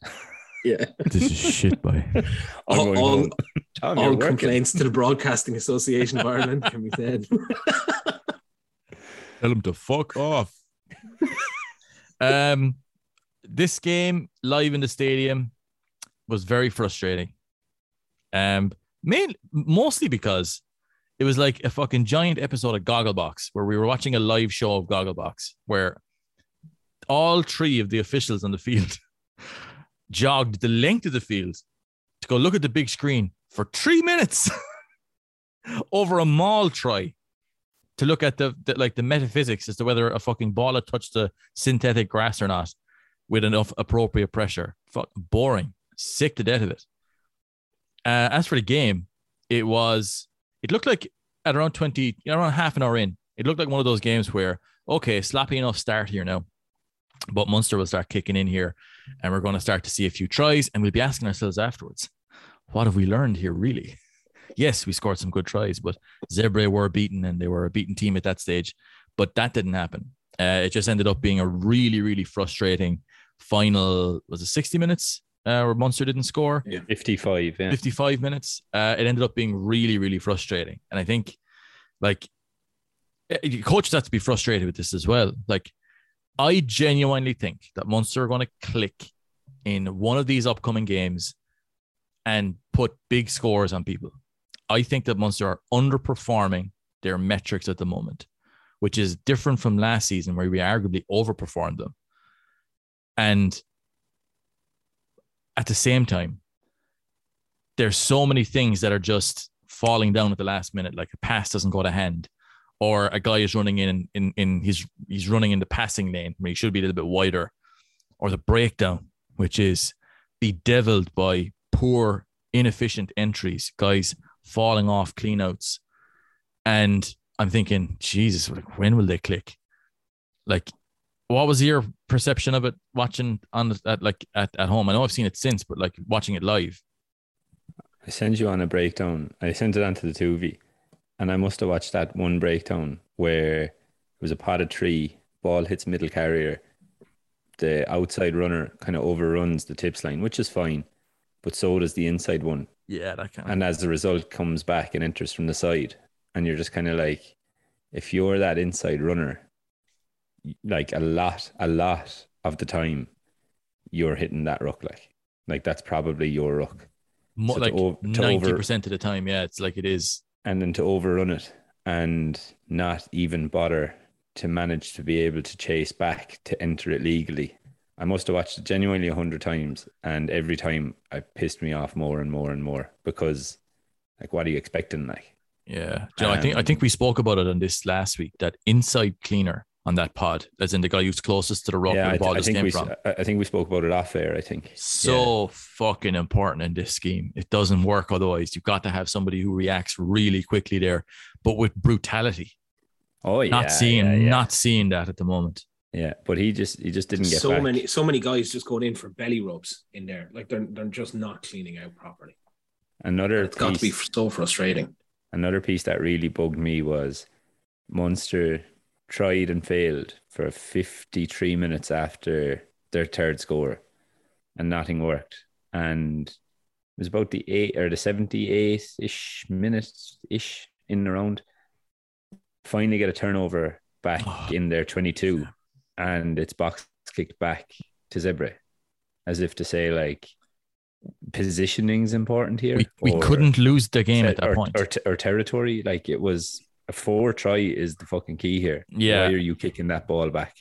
yeah. This is shit, boy. I'm All- going all- Tom, All complaints to the Broadcasting Association of Ireland can be said. Tell him to fuck off. um, this game live in the stadium was very frustrating. Um, mainly, mostly because it was like a fucking giant episode of Gogglebox where we were watching a live show of Gogglebox where all three of the officials on the field jogged the length of the field to go look at the big screen for three minutes over a maul try to look at the, the like the metaphysics as to whether a fucking ball had touched the synthetic grass or not with enough appropriate pressure. Fuck, boring, sick to death of it. Uh, as for the game, it was it looked like at around twenty, around half an hour in, it looked like one of those games where okay, sloppy enough start here now, but Munster will start kicking in here, and we're going to start to see a few tries, and we'll be asking ourselves afterwards, what have we learned here really? Yes, we scored some good tries, but Zebre were beaten and they were a beaten team at that stage, but that didn't happen. Uh, it just ended up being a really, really frustrating final. Was it 60 minutes uh, where Munster didn't score? 55, yeah. 55 minutes. Uh, it ended up being really, really frustrating. And I think, like, eh, coaches have to be frustrated with this as well. Like, I genuinely think that Munster are going to click in one of these upcoming games and put big scores on people. I think that Munster are underperforming their metrics at the moment, which is different from last season where we arguably overperformed them. And at the same time, there's so many things that are just falling down at the last minute, like a pass doesn't go to hand, or a guy is running in in in he's he's running in the passing lane where he should be a little bit wider, or the breakdown, which is bedeviled by poor, inefficient entries, guys falling off cleanouts. And I'm thinking, Jesus, when will they click? Like, what was your perception of it watching on the, at like at, at home? I know I've seen it since, but like watching it live. I sent you on a breakdown. I sent it onto the Tuvi, and I must have watched that one breakdown where it was a potted tree, ball hits middle carrier, the outside runner kind of overruns the tips line, which is fine, but so does the inside one. Yeah, that kind of. And as the result, comes back and enters from the side. And you're just kind of like, if you're that inside runner, like a lot, a lot of the time, you're hitting that ruck like, like that's probably your ruck. Mo- so like ninety over- percent of the time, yeah, it's like it is. and then to overrun it and not even bother to manage to be able to chase back to enter it legally. I must have watched it genuinely a hundred times, and every time I pissed me off more and more and more because, like, what are you expecting? Like, Yeah, you know, I think I Um, think we spoke about it on this last week. That inside cleaner on that pod, as in the guy who's closest to the ruck yeah, where I, the ball I just think came we, from. I I think we spoke about it off air. I think so fucking important in this scheme. It doesn't work otherwise. You've got to have somebody who reacts really quickly there, but with brutality. Oh yeah, not seeing, yeah, yeah. not seeing that at the moment. yeah. But he just he just didn't get so back. many so many guys just going in for belly rubs in there. Like they're they're just not cleaning out properly. Another It's got to be so frustrating. Another piece that really bugged me was Munster tried and failed for 53 minutes after their third score and nothing worked. And it was about the eight or the 78 ish minutes ish in and around. Finally get a turnover back Oh, in their 22 and it's box kicked back to Zebre as if to say, like, positioning's important here. We, we or- couldn't lose the game at that or, point. Or, or territory. Like it was a four try is the fucking key here. Yeah. Why are you kicking that ball back?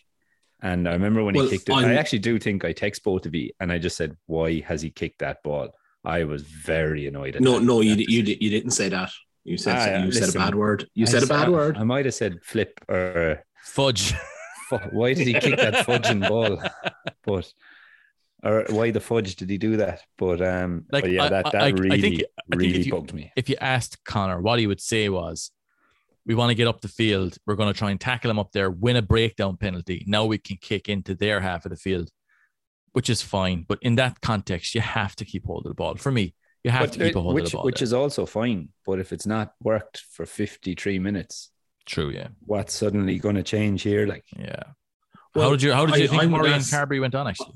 And I remember when Well, he kicked it, I'm- I actually do think I text both of you and I just said, why has he kicked that ball? I was very annoyed. At No, that- no, you that di- you di- you didn't say that. You said Ah, yeah, you said a bad word. You I said a said- bad word. I might have said flip or Fudge. fu- why did he kick that fudging ball? But or why the fudge did he do that? But um, Like, but yeah, I- that I- that I- I think- really I think if really you- bugged me. if you asked Connor, what he would say was, "We want to get up the field. We're going to try and tackle them up there, win a breakdown penalty. Now we can kick into their half of the field, which is fine. But in that context, you have to keep hold of the ball. For me, you have But, to keep a hold which, of the ball. which there. is also fine. But if it's not worked for 53 minutes, true. Yeah, what's suddenly going to change here? Like, yeah. Well, how did you How did you I- think I would Murray and ask- Carbery went on? Actually,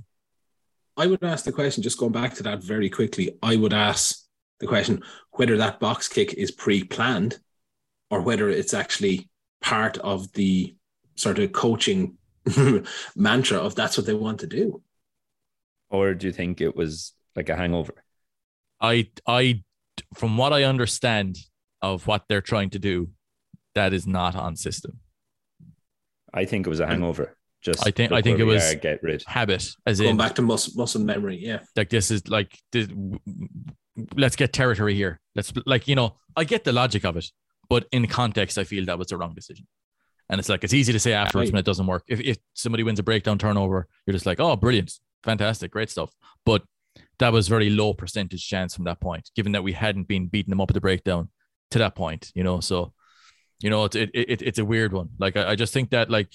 I would ask the question, just going back to that very quickly, I would ask the question whether that box kick is pre planned or whether it's actually part of the sort of coaching mantra of that's what they want to do. or do you think it was like a hangover? I I from what I understand of what they're trying to do, that is not on system. I think it was a hangover. Just I think- I think it was- are, get rid. Habit, as Going in back to mus- muscle memory, yeah. like this is like this, let's get territory here. Let's like you know I get the logic of it, but in context, I feel that was the wrong decision. And it's like it's easy to say afterwards Right. when it doesn't work. If if somebody wins a breakdown turnover, you're just like, oh, brilliant, fantastic, great stuff. But that was very low percentage chance from that point, given that we hadn't been beating them up at the breakdown to that point. You know, so you know it's it, it it's a weird one. Like I, I just think that like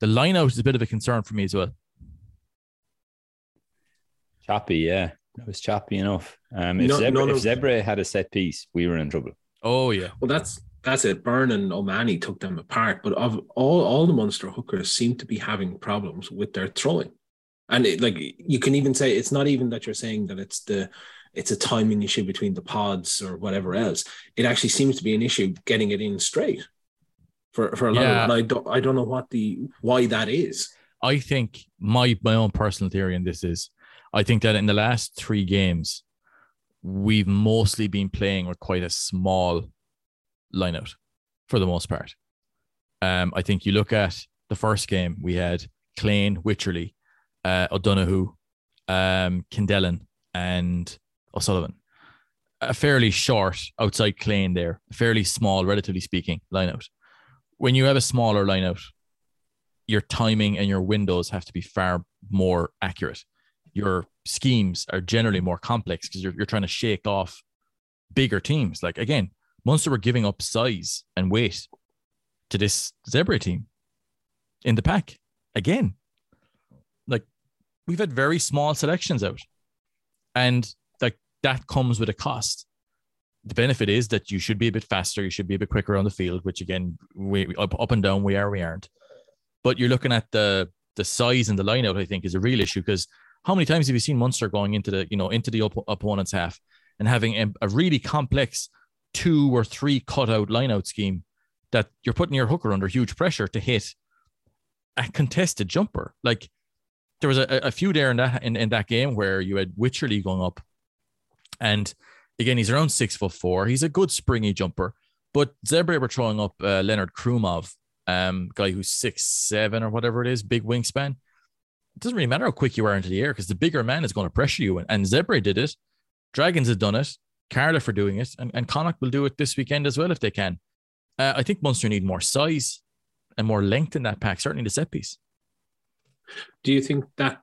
the line out is a bit of a concern for me as well. Choppy, yeah. It was choppy enough. Um, if, No- Zebre, none if of- Zebre had a set piece, we were in trouble. Oh yeah, Well, that's that's it. Byrne and O'Mahony took them apart, but of all all the Munster hookers seem to be having problems with their throwing, and it, like you can even say it's not even that you're saying that it's the it's a timing issue between the pods or whatever else. It actually seems to be an issue getting it in straight for for a lot Yeah. of. And I don't I don't know what the why that is. I think my my own personal theory in this is I think that in the last three games, we've mostly been playing with quite a small lineout for the most part. Um, I think you look at the first game, we had Kleyn, Wycherley, uh, O'Donoghue, um, Kendellen, and O'Sullivan. A fairly short outside Kleyn there, fairly small, relatively speaking, lineout. When you have a smaller lineout, your timing and your windows have to be far more accurate. Your schemes are generally more complex because you're, you're trying to shake off bigger teams. Like again, Munster were giving up size and weight to this Zebre team in the pack. Again, like we've had very small selections out, and like that comes with a cost. The benefit is that you should be a bit faster, you should be a bit quicker on the field, which again, we up, up and down, we are, we aren't but you're looking at the the size and the line out, I think, is a real issue because how many times have you seen Munster going into the you know into the op- opponent's half and having a, a really complex two or three cutout line out scheme that you're putting your hooker under huge pressure to hit a contested jumper. Like there was a, a few there in that in, in that game where you had Wycherley going up, and again he's around six foot four. He's a good springy jumper, but Zebre were throwing up uh, Leonard Krumov, um, guy who's six seven or whatever it is, big wingspan. It doesn't really matter how quick you are into the air because the bigger man is going to pressure you. And, and Zebre did it. Dragons have done it. Cardiff are doing it, and, and Connacht will do it this weekend as well if they can. Uh, I think Munster need more size and more length in that pack, certainly the set piece. Do you think that?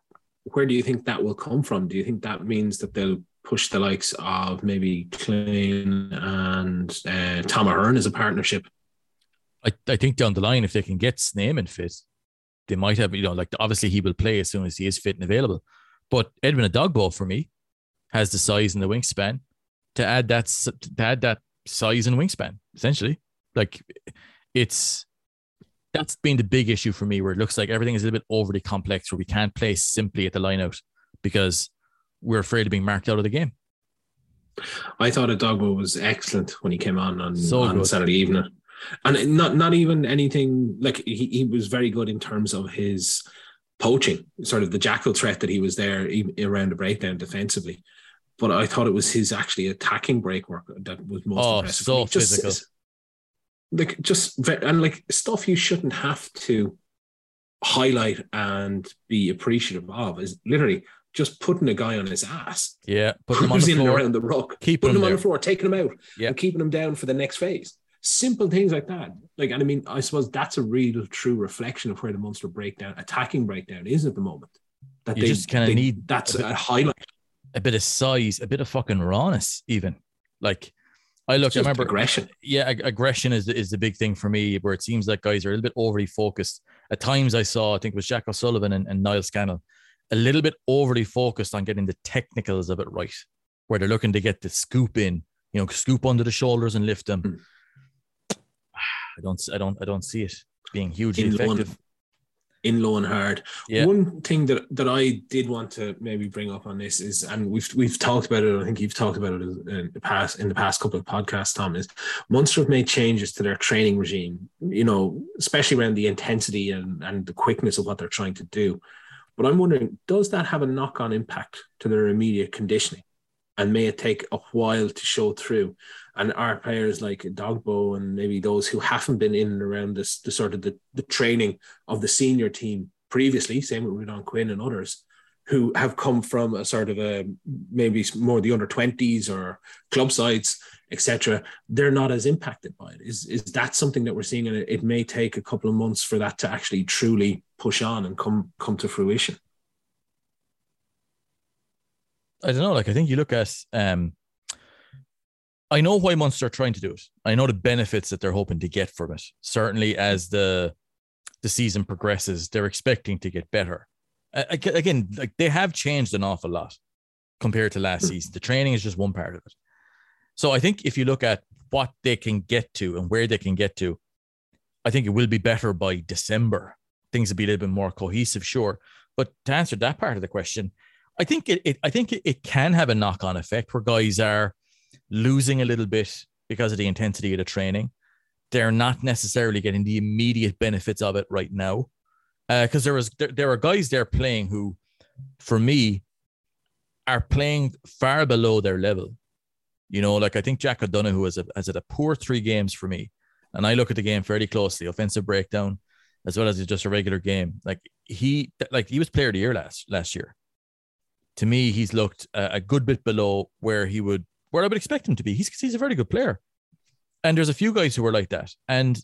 Where do you think that will come from? Do you think that means that they'll push the likes of maybe Kleyn and uh, Tom Ahern as a partnership? I, I think down the line, if they can get Snyman fit, they might have, you know, like obviously he will play as soon as he is fit and available. But Edwin Edogbo for me has the size and the wingspan to add that to add that size and wingspan essentially. Like it's that's been the big issue for me where it looks like everything is a little bit overly complex where we can't play simply at the line out because we're afraid of being marked out of the game. I thought Edogbo was excellent when he came on on, So on. Saturday evening. And not not even anything like he, he was very good in terms of his poaching, sort of the jackal threat that he was there around the breakdown defensively. But I thought it was his actually attacking break work that was most Oh, impressive. so Just- physical. Like just and like stuff you shouldn't have to highlight and be appreciative of is literally just putting a guy on his ass, Yeah, put them on the floor. around the ruck, keeping putting them him on the floor, taking him out, Yeah. and keeping him down for the next phase. Simple things like that. Like, and I mean, I suppose that's a real true reflection of where the Munster breakdown, attacking breakdown, is at the moment. That You they just kinda they- need that's a bit- a highlight. A bit of size, a bit of fucking rawness, even. Like I look, I remember aggression. yeah, ag- aggression is the, is the big thing for me, where it seems like guys are a little bit overly focused. At times, I saw, I think it was Jack O'Sullivan and, and Niall Scannell, a little bit overly focused on getting the technicals of it right, where they're looking to get the scoop in, you know, scoop under the shoulders and lift them. Mm. I don't, I don't, I don't see it being hugely In effective. and, in low and hard. Yeah. One thing that, that I did want to maybe bring up on this is, and we've we've talked about it. I think you've talked about it in the past in the past couple of podcasts. Tom is Munster have made changes to their training regime. You know, especially around the intensity and and the quickness of what they're trying to do. But I'm wondering, does that have a knock on impact to their immediate conditioning? And may it take a while to show through? And our players like Edogbo and maybe those who haven't been in and around this, the sort of the, the training of the senior team previously, same with Ruadhán Quinn and others, who have come from a sort of a maybe more the under 20s or club sides, etc. They're not as impacted by it. Is is that something that we're seeing? And it, it may take a couple of months for that to actually truly push on and come come to fruition. I don't know. Like I think you look at um I know why Munster are trying to do it. I know the benefits that they're hoping to get from it. Certainly as the the season progresses, they're expecting to get better. Ag- Again, like they have changed an awful lot compared to last season. The training is just one part of it. So I think if you look at what they can get to and where they can get to, I think it will be better by December. Things will be a little bit more cohesive, sure. But to answer that part of the question, I think it, it I think it, it can have a knock-on effect where guys are losing a little bit because of the intensity of the training. They're not necessarily getting the immediate benefits of it right now. Uh, because there was there, there are guys there playing who, for me, are playing far below their level. You know, like I think Jack O'Donoghue has, a, has had a poor three games for me. And I look at the game fairly closely, offensive breakdown, as well as just a regular game. Like he like he was player of the year last last year to me, he's looked a, a good bit below where he would, where I would expect him to be. He's, he's a very good player. And there's a few guys who are like that. And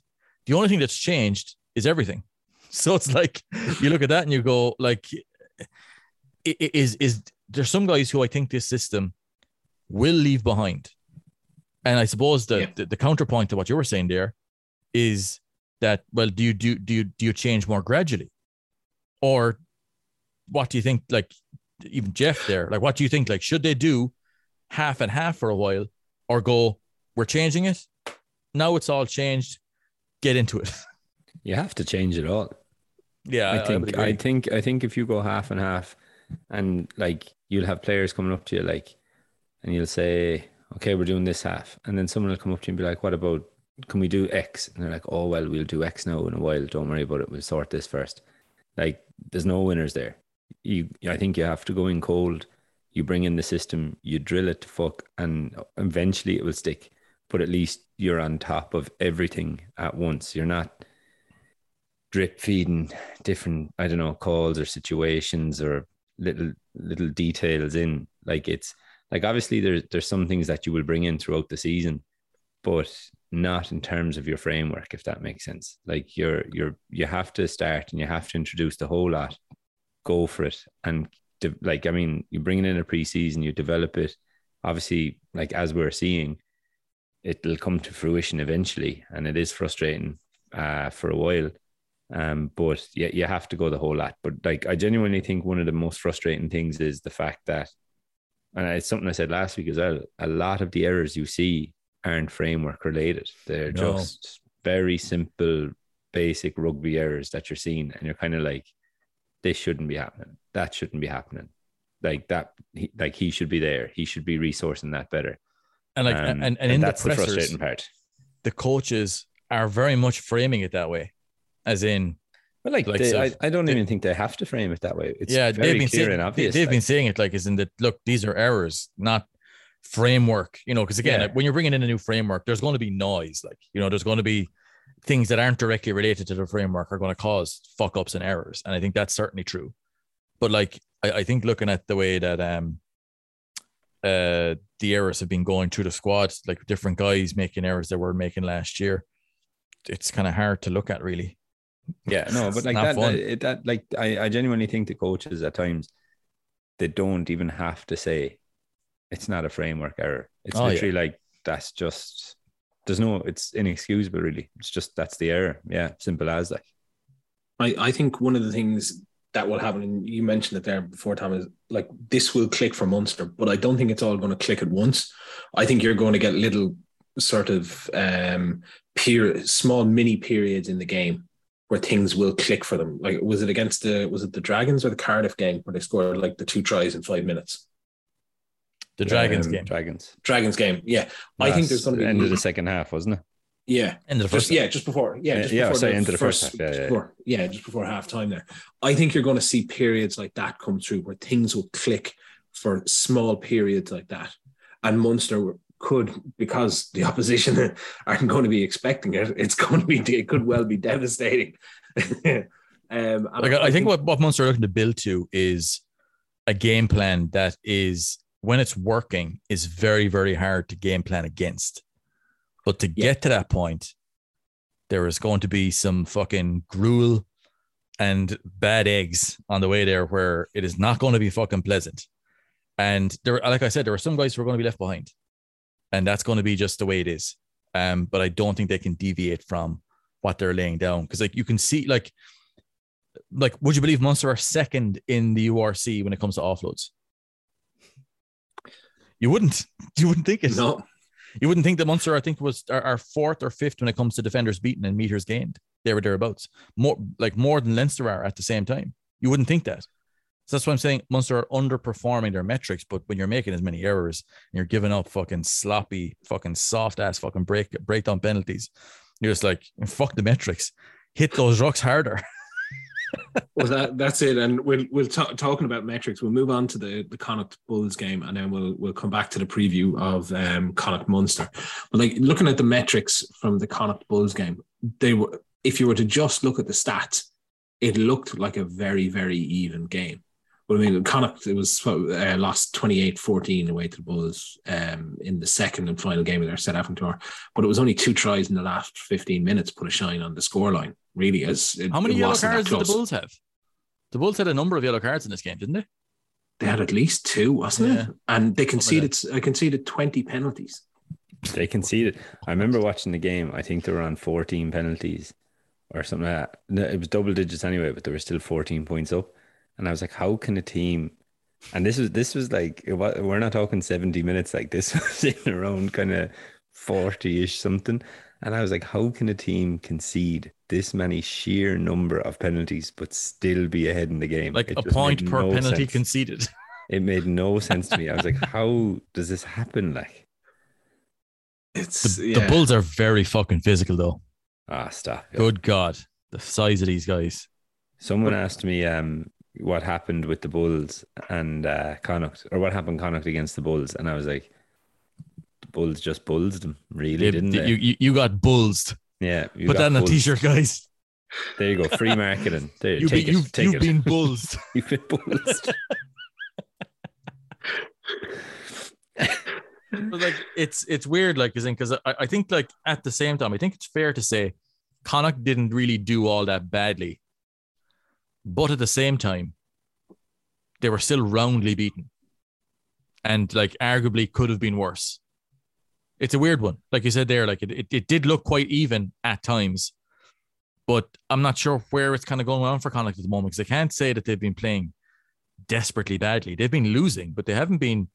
the only thing that's changed is everything. So it's like, you look at that and you go, like, is, is there's some guys who I think this system will leave behind. And I suppose the, Yeah. the, the counterpoint to what you were saying there is that, well, do you, do, do you, do you change more gradually? Or what do you think? Like, even Jeff there, like, what do you think? Like, should they do half and half for a while or go, we're changing it? Now it's all changed. Get into it. You have to change it all. Yeah, I I, I think. I, think I think if you go half and half, and like you'll have players coming up to you like, and you'll say, "Okay, we're doing this half," and then someone will come up to you and be like, "What about? Can we do X?" And they're like, "Oh well, we'll do X now in a while. Don't worry about it. We'll sort this first. Like, there's no winners there. You, I think you have to go in cold. You bring in the system, you drill it to fuck, and eventually it will stick. But at least you're on top of everything at once. You're not drip feeding different i don't know calls or situations or little little details in like it's like obviously there's there's some things that you will bring in throughout the season but not in terms of your framework if that makes sense like you're you're you have to start and you have to introduce the whole lot go for it and de- like i mean you bring it in a preseason you develop it obviously like as we're seeing it'll come to fruition eventually and it is frustrating uh, for a while um, but yeah, you have to go the whole lot. But like, I genuinely think one of the most frustrating things is the fact that, and it's something I said last week as well. A lot of the errors you see aren't framework related. They're No. just very simple, basic rugby errors that you're seeing, and you're kind of like, this shouldn't be happening. That shouldn't be happening. Like that, he, like he should be there. He should be resourcing that better. and like Um, and, and, in the that's the pressers, frustrating part. the coaches are very much framing it that way, as in But like, Like, they, so I, I don't they- even think they have to frame it that way. It's yeah, very they've been clear saying and obvious. they, have like- been saying it like is in that look these are errors, not framework. You know, because again, Yeah. when you're bringing in a new framework, there's going to be noise. Like you know, there's going to be things that aren't directly related to the framework are going to cause fuck ups and errors, and I think that's certainly true. But like, I, I think looking at the way that um uh the errors have been going through the squad, like different guys making errors that were making last year, it's kind of hard to look at really. Yeah, no, but like that, that, it- that, like I, I genuinely think the coaches at times they don't even have to say it's not a framework error. It's Oh, yeah. literally like that's just there's no it's inexcusable really. It's just that's the error. Yeah, simple as that. I, I think one of the things that will happen, and you mentioned it there before, Tom, is like this will click for Munster, but I don't think it's all going to click at once. I think you're going to get little sort of um period, small mini periods in the game where things will click for them. Like was it against the was it the Dragons or the Cardiff game where they scored like the two tries in five minutes? The Dragons Um, game, Dragons. Dragons game, yeah. I think there's going to be end of the second half, wasn't it? yeah. end of the Just, first. yeah, just before. Yeah, Yeah, just yeah, before sorry, into the first half, yeah, just yeah. before- yeah, just before half time there. I think you're going to see periods like that come through where things will click for small periods like that. And Munster could, because the opposition aren't going to be expecting it, it's going to be, it could well be devastating. um, like I, I think what, what Munster are looking to build to is a game plan that is when it's working is very very hard to game plan against but to Yeah. get to that point there is going to be some fucking gruel and bad eggs on the way there where it is not going to be fucking pleasant and there like i said there are some guys who are going to be left behind and that's going to be just the way it is um but i don't think they can deviate from what they're laying down because like you can see like like, would you believe Munster are second in the URC when it comes to offloads? You wouldn't. You wouldn't think it. no, You wouldn't think that Munster, I think, was our, fourth or fifth when it comes to defenders beaten and meters gained. They were thereabouts. More like more than Leinster are at the same time. You wouldn't think that. So that's why I'm saying Munster are underperforming their metrics. But when you're making as many errors and you're giving up fucking sloppy, fucking soft ass fucking break breakdown penalties, you're just like, fuck the metrics. Hit those rucks harder. well, that that's it. And we'll we'll talk talking about metrics. We'll move on to the the Connacht Bulls game, and then we'll we'll come back to the preview of um, Connacht Munster. But like looking at the metrics from the Connacht Bulls game, they were if you were to just look at the stats, it looked like a very very even game. But I mean, Connacht it was uh, lost 28-14 away to the Bulls um, in the second and final game of their South African tour. But it was only two tries in the last 15 minutes put a shine on the scoreline. Really, as it, How many yellow cards did the. Bulls have? The Bulls had a number of yellow cards in this game, didn't they? They had at least two, wasn't Yeah. it? And they Something like conceded. I conceded twenty penalties. They conceded. I remember watching the game. I think they were on 14 penalties or something like that. No, It was double digits anyway, but they were still 14 points up. And I was like, how can a team? And this was this was like it wa- we're not talking 70 minutes. Like this was in around kind of 40-ish something. And I was like, how can a team concede this many sheer number of penalties but still be ahead in the game? Like It a just point made per no penalty sense. conceded. It made no sense to me. I was like, how does this happen? Like, It's The, yeah. the Bulls are very fucking physical, though. ah, stop. it. Good God, the size of these guys. Someone asked me um, what happened with the Bulls and uh, Connacht, or what happened Connacht against the Bulls, and I was like, the Bulls just bulls them, really, They- didn't they? you, you, you got bulls. yeah, you Put got that in a bulls. t-shirt, guys. There you go, free marketing. There, You take be, it, you've, take you've it. been bulls. You've been bulls. But like it's it's weird, like because I, I think like at the same time, I think it's fair to say Connacht didn't really do all that badly, but at the same time, they were still roundly beaten, and like arguably could have been worse. It's a weird one, like you said there. Like it, it, it did look quite even at times, but I'm not sure where it's kind of going on for Connacht at the moment because I can't say that they've been playing desperately badly. They've been losing, but they haven't been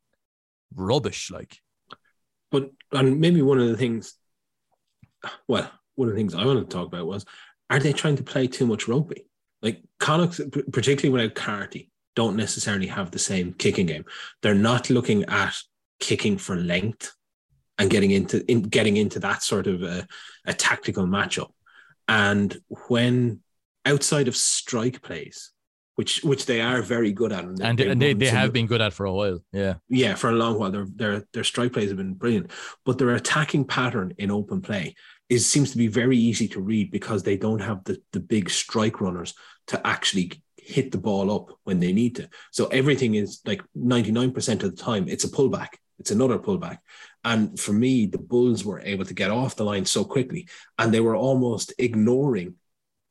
rubbish. Like But and maybe one of the things, well, one of the things I wanted to talk about was, are they trying to play too much rugby? Like Connacht, particularly without Carty, don't necessarily have the same kicking game. They're not looking at kicking for length and getting into in, getting into that sort of a, a tactical matchup. And when outside of strike plays, which which they are very good at, and, and they, they have of- been good at for a while. Yeah. yeah, for a long while. Their their their strike plays have been brilliant, but their attacking pattern in open play is seems to be very easy to read because they don't have the the big strike runners to actually hit the ball up when they need to. So everything is like 99% of the time it's a pullback. It's another pullback. And for me, the Bulls were able to get off the line so quickly and they were almost ignoring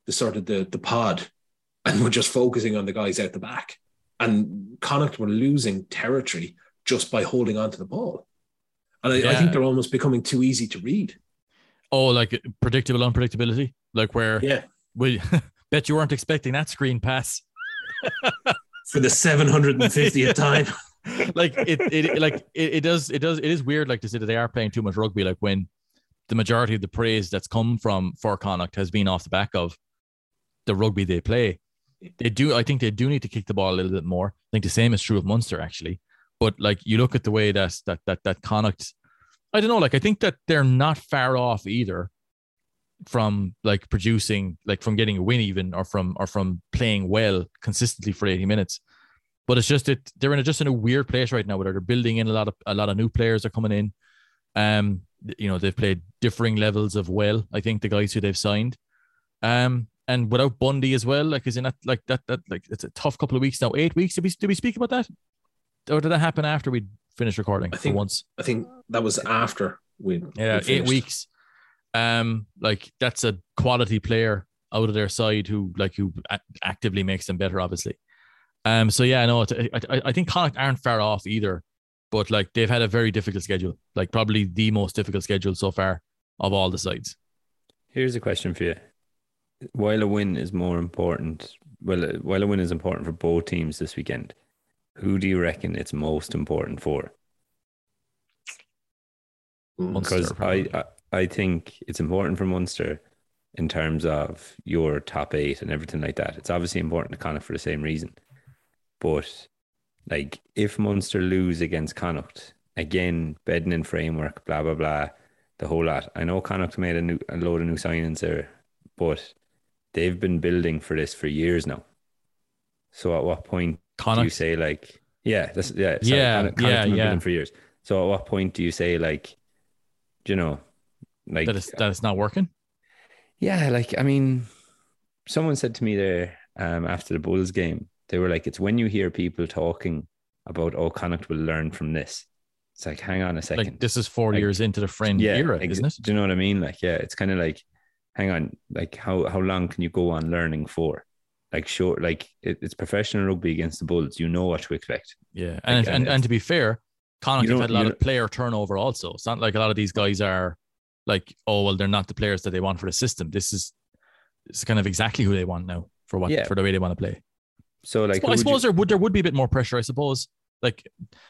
the sort of the the pod and were just focusing on the guys out the back and Connacht were losing territory just by holding on to the ball. And I, I think they're almost becoming too easy to read. Oh, like uh, predictable unpredictability, like where Yeah. we bet you weren't expecting that screen pass. For the 750th time. Like it, it like it, it does it does it is weird like to say that they are playing too much rugby like when the majority of the praise that's come from for Connacht has been off the back of the rugby they play. They do I think they do need to kick the ball a little bit more. I think the same is true of Munster actually. But like you look at the way that that that that Connacht I don't know like I think that they're not far off either from like producing like from getting a win even or from or from playing well consistently for 80 minutes but it's just it they're in a, just in a weird place right now where they're building in a lot of a lot of new players are coming in. Um, you know they've played differing levels of well. I think the guys who they've signed, um, and without Bundee as well, like is in that like that that like it's a tough couple of weeks now. Eight weeks. Did we did we speak about that, or did that happen after we finished recording? I think- for once. I think that was after we Yeah, we eight weeks. Um, like that's a quality player out of their side who like who actively makes them better, obviously. Um, so yeah, no, I, I, I think Connacht aren't far off either, but like they've had a very difficult schedule, like probably the most difficult schedule so far of all the sides. Here's a question for you. While a win is more important, well, uh, while a win is important for both teams this weekend, who do you reckon it's most important for? Because I. I, I think it's important for Munster in terms of your top eight and everything like that. It's obviously important to Connacht for the same reason. But like if Munster lose against Connacht, again, bedding in framework, blah blah blah, the whole lot. I know Connacht made a new a load of new signings there, but they've been building for this for years now. So at what point do you say like yeah, that's yeah, sorry, Yeah, Connacht- Connacht yeah, been yeah. building for years. So at what point do you say like, do you know, like that is that is not working. yeah, like I mean, someone said to me there um, after the Bulls game, they were like, "It's when you hear people talking about oh, Connacht will learn from this." It's like, hang on a second, Like this is four Like, years into the Friend yeah, era, isn't it? Do you know what I mean? Like, yeah, it's kind of like, hang on, like how how long can you go on learning for? Like, sure, like it, it's professional rugby against the Bulls. You know what to expect. Yeah, and Like, and, uh, and to be fair, Connacht have had a lot of player turnover also. It's not like a lot of these guys are like, oh well, they're not the players that they want for the system. This is it's kind of exactly who they want now for what Yeah. for the way they want to play. So, like, I who would you- suppose there would there would be a bit more pressure. I suppose like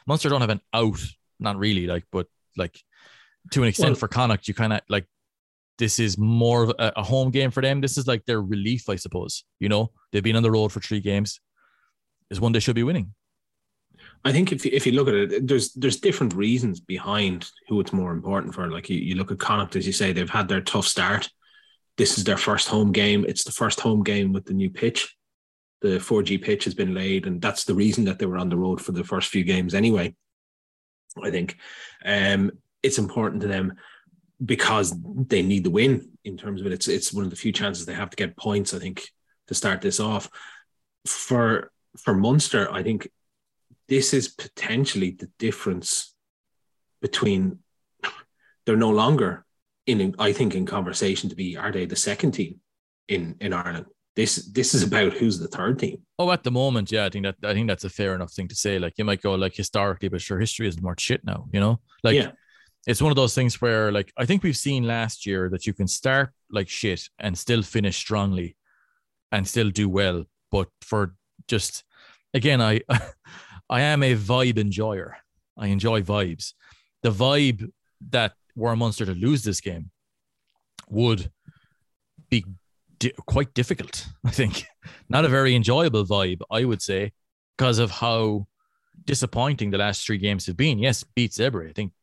Munster don't have an out, not really. Like, but like to an extent Well- for Connacht, you kind of like this is more of a, a home game for them. This is like their relief, I suppose. You know, they've been on the road for three games. Is one they should be winning. I think if you, if you look at it, there's there's different reasons behind who it's more important for. Like you, you look at Connacht, as you say, they've had their tough start. This is their first home game. It's the first home game with the new pitch. The 4G pitch has been laid, and that's the reason that they were on the road for the first few games anyway. I think um, it's important to them because they need the win in terms of it. It's it's one of the few chances they have to get points, I think, to start this off. For for Munster, I think this is potentially the difference between they're no longer in I think in conversation to be are they the second team in in Ireland. This this is about who's the third team. Oh, at the moment, yeah, I think that I think that's a fair enough thing to say. Like you might go like historically, but sure, history isn't more shit now. You know, like Yeah. it's one of those things where like I think we've seen last year that you can start like shit and still finish strongly, and still do well. But for just again, I I am a vibe enjoyer. I enjoy vibes. The vibe that were Munster to lose this game would be di- quite difficult. I think not a very enjoyable vibe, I would say, because of how disappointing the last three games have been. Yes, beat Zebre. I think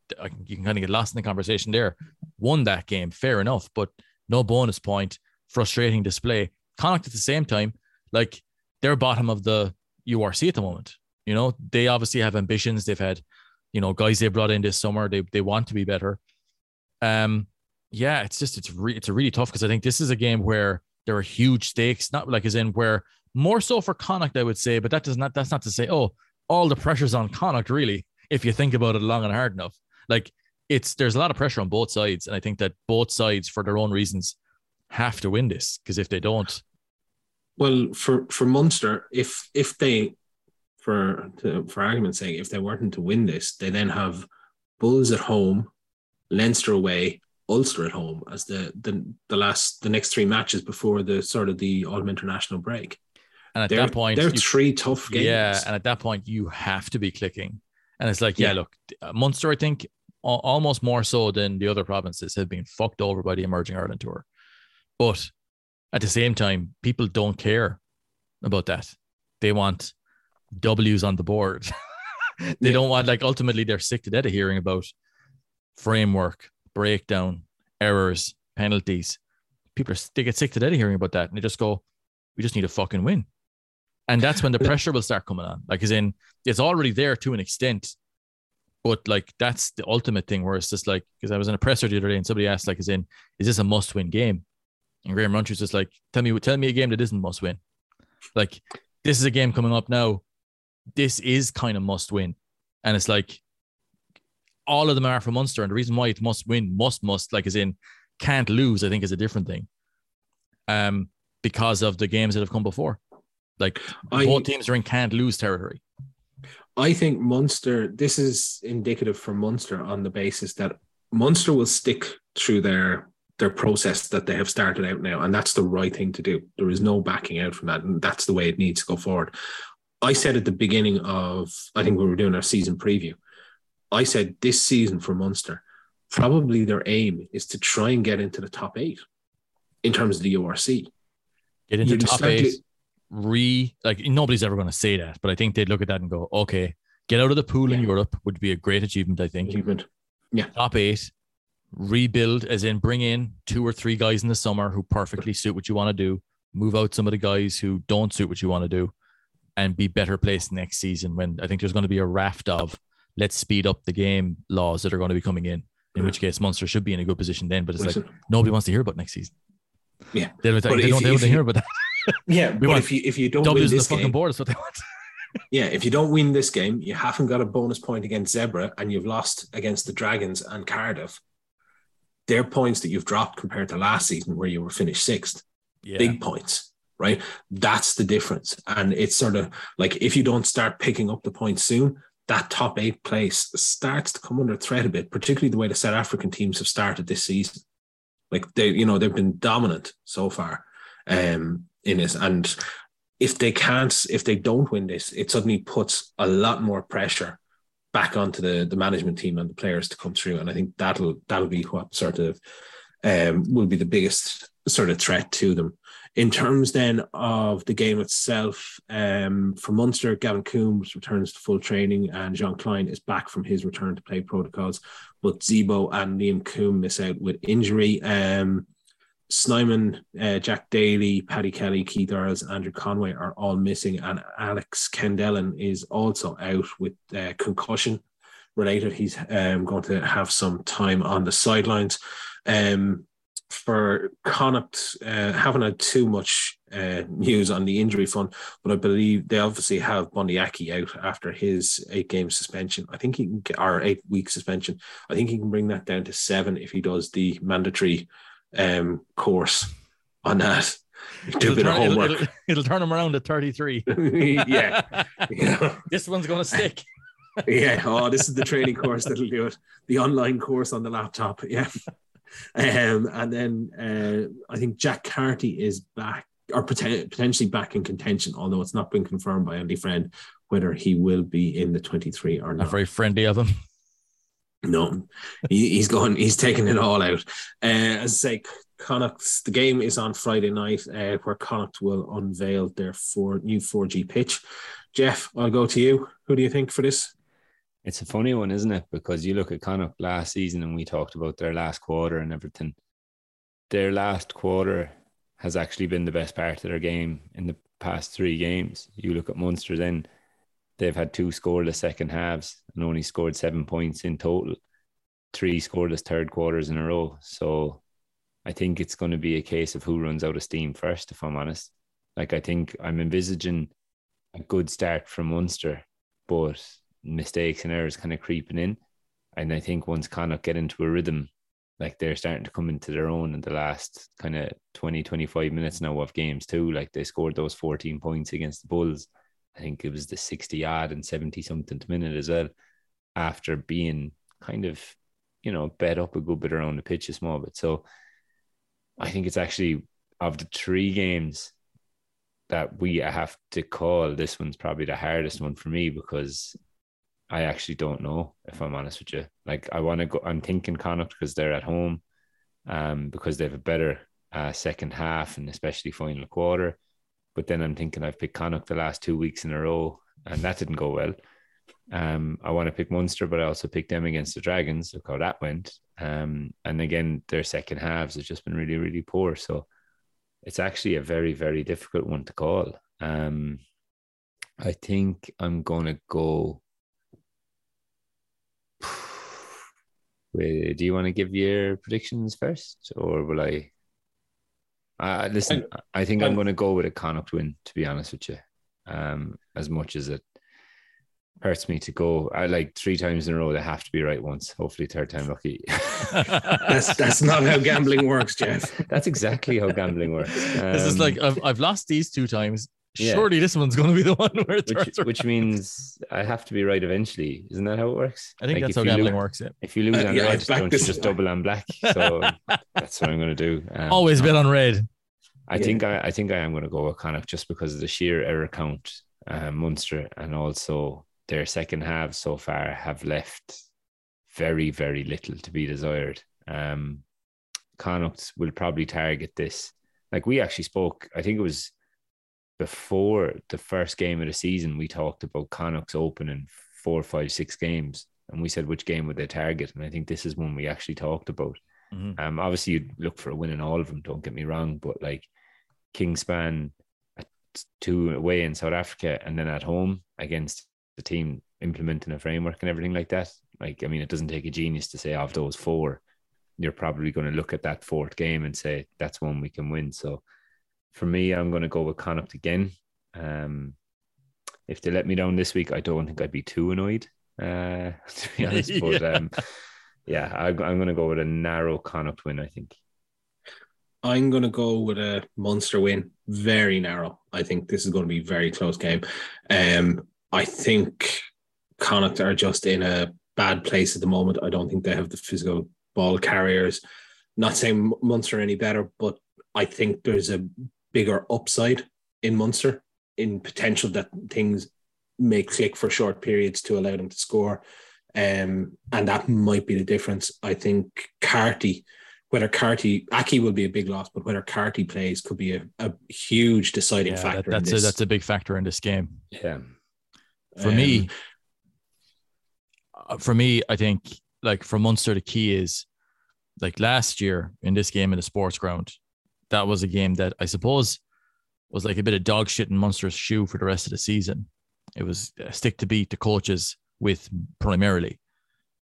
you can kind of get lost in the conversation there. Won that game, fair enough, but no bonus point. Frustrating display. Connacht at the same time, like they're bottom of the URC at the moment. You know, they obviously have ambitions. They've had, you know, guys they brought in this summer. They they want to be better. Um, yeah, it's just it's re- it's really tough because I think this is a game where there are huge stakes, not like as in where more so for Connacht, I would say, but that does not that's not to say, oh, all the pressure's on Connacht, really, if you think about it long and hard enough. Like it's there's a lot of pressure on both sides, and I think that both sides, for their own reasons, have to win this because if they don't, Well, for for Munster, if if they for to, for argument's sake, if they weren't to win this, they then have Bulls at home, Leinster away, Ulster at home as the the the last the next three matches before the sort of the autumn international break. and at They're, that point, they're you- three tough games. Yeah, and at that point, you have to be clicking. And it's like, yeah, Yeah. look, Munster, I think almost more so than the other provinces have been fucked over by the Emerging Ireland Tour. But at the same time, people don't care about that. They want W's on the board. they Yeah. don't want, like, ultimately, they're sick to death of hearing about framework, breakdown, errors, penalties. People are, they get sick to death of hearing about that. And they just go, we just need to fucking win. And that's when the pressure will start coming on. Like, as in, it's already there to an extent, but like that's the ultimate thing where it's just like, because I was in a presser the other day and somebody asked, like, as in, is this a must win game? And Graham Rowntree just like, tell me, tell me a game that isn't must win. Like, this is a game coming up now. This is kind of must win. And it's like, all of them are for Munster. And the reason why it must win, must, must, like, is in, can't lose, I think is a different thing. Um, because of the games that have come before. Like, I, both teams are in can't lose territory. I think Munster, this is indicative for Munster on the basis that Munster will stick through their their process that they have started out now, and that's the right thing to do. There is no backing out from that, and that's the way it needs to go forward. I said at the beginning of, I think we were doing our season preview, I said this season for Munster, probably their aim is to try and get into the top eight in terms of the URC. Get into You'd top eight. to- re like nobody's ever going to say that, but I think they'd look at that and go, okay, get out of the pool in Europe would be a great achievement. I think Achievement. Yeah. Top eight, rebuild, as in bring in two or three guys in the summer who perfectly suit what you want to do, move out some of the guys who don't suit what you want to do, and be better placed next season. When I think there's going to be a raft of let's speed up the game laws that are going to be coming in. In which case, Munster should be in a good position then. But it's like Listen, nobody wants to hear about next season. Yeah. they don't, they don't, they if don't you- hear about that. yeah, but want if you if you don't win W's in the this fucking game, board is what they want. Yeah, if you don't win this game, you haven't got a bonus point against Zebre and you've lost against the Dragons and Cardiff. They're points that you've dropped compared to last season where you were finished sixth. Yeah. Big points, right? That's the difference. And it's sort of like if you don't start picking up the points soon, that top eight place starts to come under threat a bit, particularly the way the South African teams have started this season. Like they, you know, they've been dominant so far um, in this. And if they can't, if they don't win this, it suddenly puts a lot more pressure back onto the the management team and the players to come through. And I think that'll that'll be what sort of um, will be the biggest sort of threat to them. In terms then of the game itself, um, for Munster, Gavin Coombes returns to full training and Jean Kleyn is back from his return to play protocols. But Zebo and Liam Coombes miss out with injury. Um, Snyman, uh, Jack Daly, Paddy Kelly, Keith Earls, Andrew Conway are all missing, and Alex Kendellen is also out with uh, concussion related. He's um, going to have some time on the sidelines. Um, for Connacht, uh, haven't had too much uh, news on the injury front, but I believe they obviously have Bundee Aki out after his eight game suspension. I think he can get, or eight week suspension. I think he can bring that down to seven if he does the mandatory um, course on that. Do a bit turn, of homework. It'll, it'll, it'll, turn him around to 33. yeah. yeah. This one's going to stick. yeah. Oh, this is the training course that'll do it. The online course on the laptop. Yeah. Um, and then uh, I think Jack Carty is back or potentially back in contention, although it's not been confirmed by Andy Friend whether he will be in the 23 or not. Not very friendly of him. No, he, has gone. He's taking it all out. Uh, as I say, Connacht's the game is on Friday night, uh, where Connacht will unveil their four new 4G pitch. Jeff, I'll go to you. Who do you think for this? It's a funny one, isn't it? Because you look at Connacht last season, and we talked about their last quarter and everything. Their last quarter has actually been the best part of their game in the past three games. You look at Munster, then they've had two scoreless second halves and only scored seven points in total, three scoreless third quarters in a row. So I think it's going to be a case of who runs out of steam first, if I'm honest. Like, I think I'm envisaging a good start from Munster, but mistakes and errors kind of creeping in. And I think once Connacht get into a rhythm, like they're starting to come into their own in the last kind of 20, 25 minutes now of games too. Like they scored those 14 points against the Bulls I think it was the 60 odd and 70 something minute as well, after being kind of, you know, bed up a good bit around the pitch a small bit. So I think it's actually of the three games that we have to call, this one's probably the hardest one for me because I actually don't know if I'm honest with you. Like I want to go, I'm thinking Connacht because they're at home, um, because they have a better uh, second half and especially final quarter. But then I'm thinking I've picked Connacht the last two weeks in a row, and that didn't go well. Um, I want to pick Munster, but I also picked them against the Dragons. Look how that went. Um, and again, their second halves have just been really, really poor. So it's actually a very, very difficult one to call. Um, I think I'm going to go. do you want to give your predictions first, or will I? Uh, listen, I, I think I'm, I'm going to go with a Connacht win. To be honest with you, um, as much as it hurts me to go, I like three times in a row. They have to be right once. Hopefully, third time lucky. that's that's not how gambling works, Jeff. that's exactly how gambling works. Um, this is like I've I've lost these two times. Yeah. Surely this one's going to be the one where it which, which means I have to be right eventually. Isn't that how it works? I think like that's how gambling lose, works. Yeah. If you lose uh, on yeah, red, don't you just double on black? So that's what I'm going to do. Um, Always bet on red. I yeah. think I, I think I am going to go with Connacht just because of the sheer error count, um, Munster, and also their second half so far have left very very little to be desired. Um, Connacht will probably target this. Like we actually spoke, I think it was before the first game of the season, we talked about Connacht's opening four, five, six games, and we said which game would they target, and I think this is one we actually talked about. Mm-hmm. Um, obviously you'd look for a win in all of them. Don't get me wrong, but like Kingspan at two away in South Africa, and then at home against the team implementing a framework and everything like that. Like, I mean, it doesn't take a genius to say of those four, you're probably going to look at that fourth game and say that's one we can win. So for me, I'm going to go with Connacht again. Um, if they let me down this week, I don't think I'd be too annoyed, uh, to be honest. But yeah, um, yeah I, am going to go with a narrow Connacht win, I think. I'm going to go with a Munster win, very narrow. I think this is going to be a very close game. Um, I think Connacht are just in a bad place at the moment. I don't think they have the physical ball carriers. Not saying Munster any better, but I think there's a bigger upside in Munster in potential that things may click for short periods to allow them to score. Um, and that might be the difference. I think Carty, whether Carty, Aki will be a big loss, but whether Carty plays could be a, a huge deciding Yeah, factor. that- that's in a that's a big factor in this game. Yeah. For Um, me, uh, for me, I think like for Munster, the key is like last year in this game in the sports ground, that was a game that I suppose was like a bit of dog shit in Munster's shoe for the rest of the season. It was a stick to beat the coaches with primarily.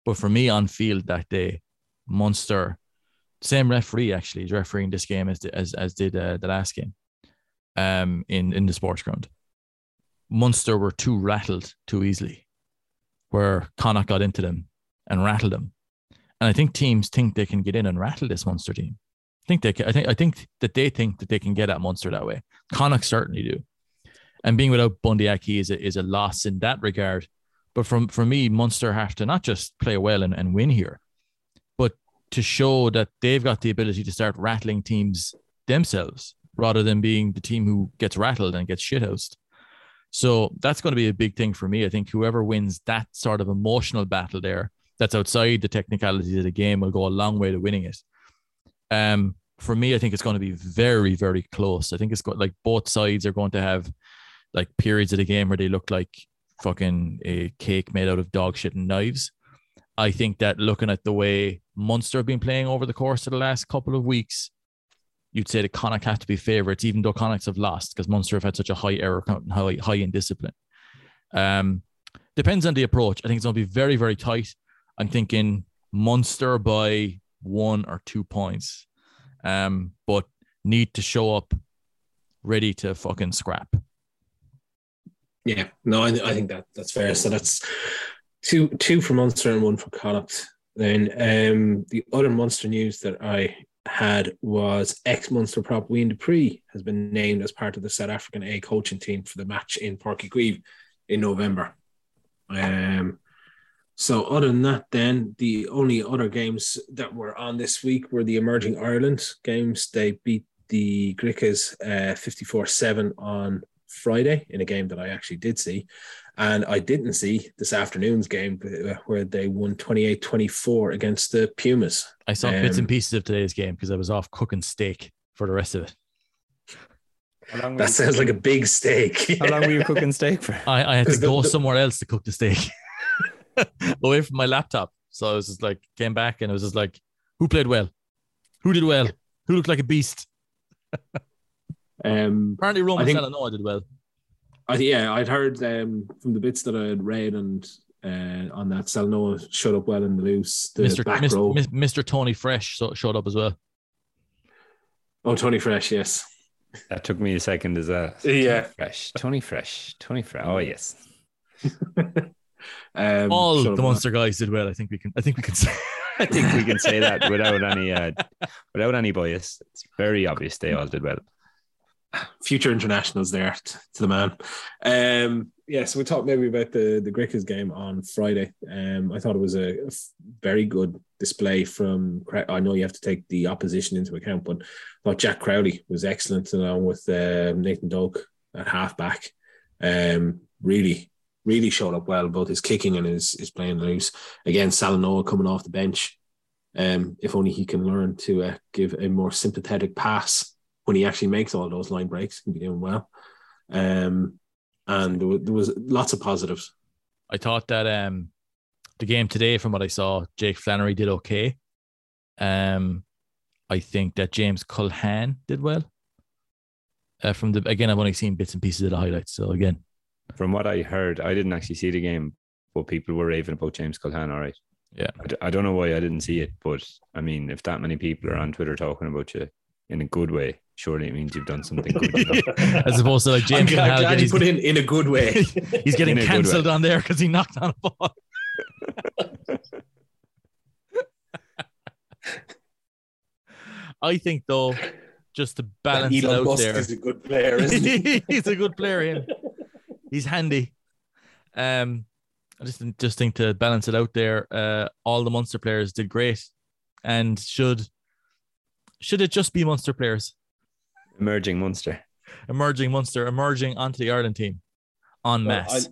But for me on field that day, Munster, same referee actually is refereeing this game as as as did uh, the last game, um, in in the sports ground. Munster were too rattled too easily, where Connacht got into them and rattled them. And I think teams think they can get in and rattle this Munster team. I think they can, I think I think that they think that they can get at Munster that way. Connacht certainly do. And being without Bundee Aki is a, is a loss in that regard. But from for me, Munster have to not just play well and, and win here, but to show that they've got the ability to start rattling teams themselves rather than being the team who gets rattled and gets shithoused. So that's going to be a big thing for me. I think whoever wins that sort of emotional battle there, that's outside the technicalities of the game, will go a long way to winning it. Um, for me, I think it's going to be very, very close. I think it's got like both sides are going to have like periods of the game where they look like fucking a cake made out of dog shit and knives. I think that looking at the way Munster have been playing over the course of the last couple of weeks, you'd say the Connacht have to be favourites, even though Connacht have lost because Munster have had such a high error count and high, high in discipline. Um, depends on the approach. I think it's going to be very, very tight. I'm thinking Munster by one or two points, um, but need to show up ready to fucking scrap. Yeah, no, I, I think that that's fair. So that's two two for Munster and one for Connacht. Then um, the other Munster news that I had was ex Munster prop Wian du Preez has been named as part of the South African A coaching team for the match in Páirc Uí Chaoimh in November. Um, so other than that, then the only other games that were on this week were the Emerging Ireland games. They beat the Griquas uh, 54-7 on Friday in a game that I actually did see. And I didn't see this afternoon's game uh, where they won 28-24 against the Pumas. I saw bits Um, and pieces of today's game because I was off cooking steak for the rest of it. How long, were That you, sounds like a big steak. how long were you cooking steak for? I, I had to 'Cause the- go the- somewhere else to cook the steak away from my laptop. So I was just like, came back and it was just like, who played well? Who did well? Who looked like a beast? um, Apparently, Roman think- Salanoa did well. I, yeah, I'd heard um, from the bits that I had read and uh, on that Salanoa showed up well in the loose. The Mr. back Mis- row. Mr. Tony Fresh showed up as well. oh, Tony Fresh, yes. That took me a second as a Yeah. fresh, Tony Fresh, Tony Fresh. Oh yes, um, All the up well. Munster guys did well. I think we can. I think we can say. I think we can say that without any uh, without any bias. It's very obvious they all did well. future internationals there t- to the man. Um, yeah, so we talked maybe about the the Griquas game on Friday. Um, I thought it was a, a f- very good display from. Cra- I know you have to take the opposition into account, but I thought Jack Crowley was excellent along with uh, Nathan Doak at halfback. Um, really, really showed up well both his kicking and his his playing loose. Again, Salanoa coming off the bench. Um, if only he can learn to uh, give a more sympathetic pass when he actually makes all those line breaks, he'll be doing well. Um, and there was, there was lots of positives. I thought that um, the game today, from what I saw, Jake Flannery did okay. Um, I think that James Culhane did well. Uh, from the again, I've only seen bits and pieces of the highlights. So again, From what I heard, I didn't actually see the game, but people were raving about James Culhane. All right. Yeah. I, d- I don't know why I didn't see it, but I mean, if that many people are on Twitter talking about you in a good way, surely it means you've done something good. As opposed to like I'm, James glad- I'm glad again, you he's, put in in a good way. he's getting In a cancelled on there because he knocked on a ball. I think though, just to balance it out there, a good player, isn't he's a good player. Ian. He's handy. Um, I just just think to balance it out there, uh, all the Munster players did great, and should should it just be Munster players Emerging Munster, emerging Munster, emerging onto the Ireland team en masse?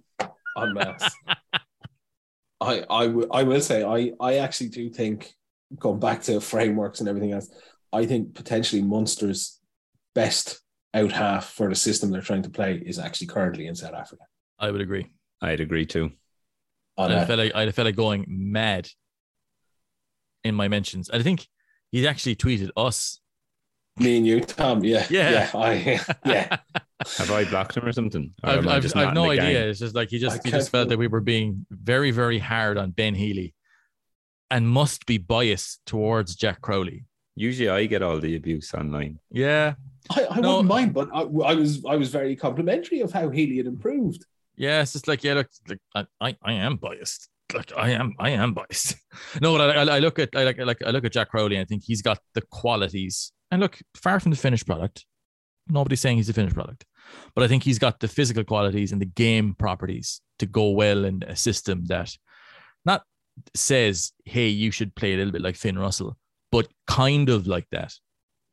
On mass. I I, w- I will I will say I I actually do think going back to frameworks and everything else, I think potentially Munster's best out half for the system they're trying to play is actually currently in South Africa. I would agree. I'd agree too. I felt like I felt like going mad in my mentions. I think he actually tweeted us. Me and you, Tom. Yeah, yeah, yeah. I, yeah. Have I blocked him or something? Or I've, I I've, just I've no idea. gang? It's just like he just I he just felt that we were being very very hard on Ben Healy, and must be biased towards Jack Crowley. Usually, I get all the abuse online. Yeah, I, I No. wouldn't uh, mind, but I, I was I was very complimentary of how Healy had improved. yeah. It's just like yeah, look, like, I, I I am biased. Like I am I am biased. no, but I, I, I look at I like like I look at Jack Crowley and I think he's got the qualities. And look, far from the finished product. Nobody's saying he's the finished product, but I think he's got the physical qualities and the game properties to go well in a system that not says, hey, you should play a little bit like Finn Russell, but kind of like that.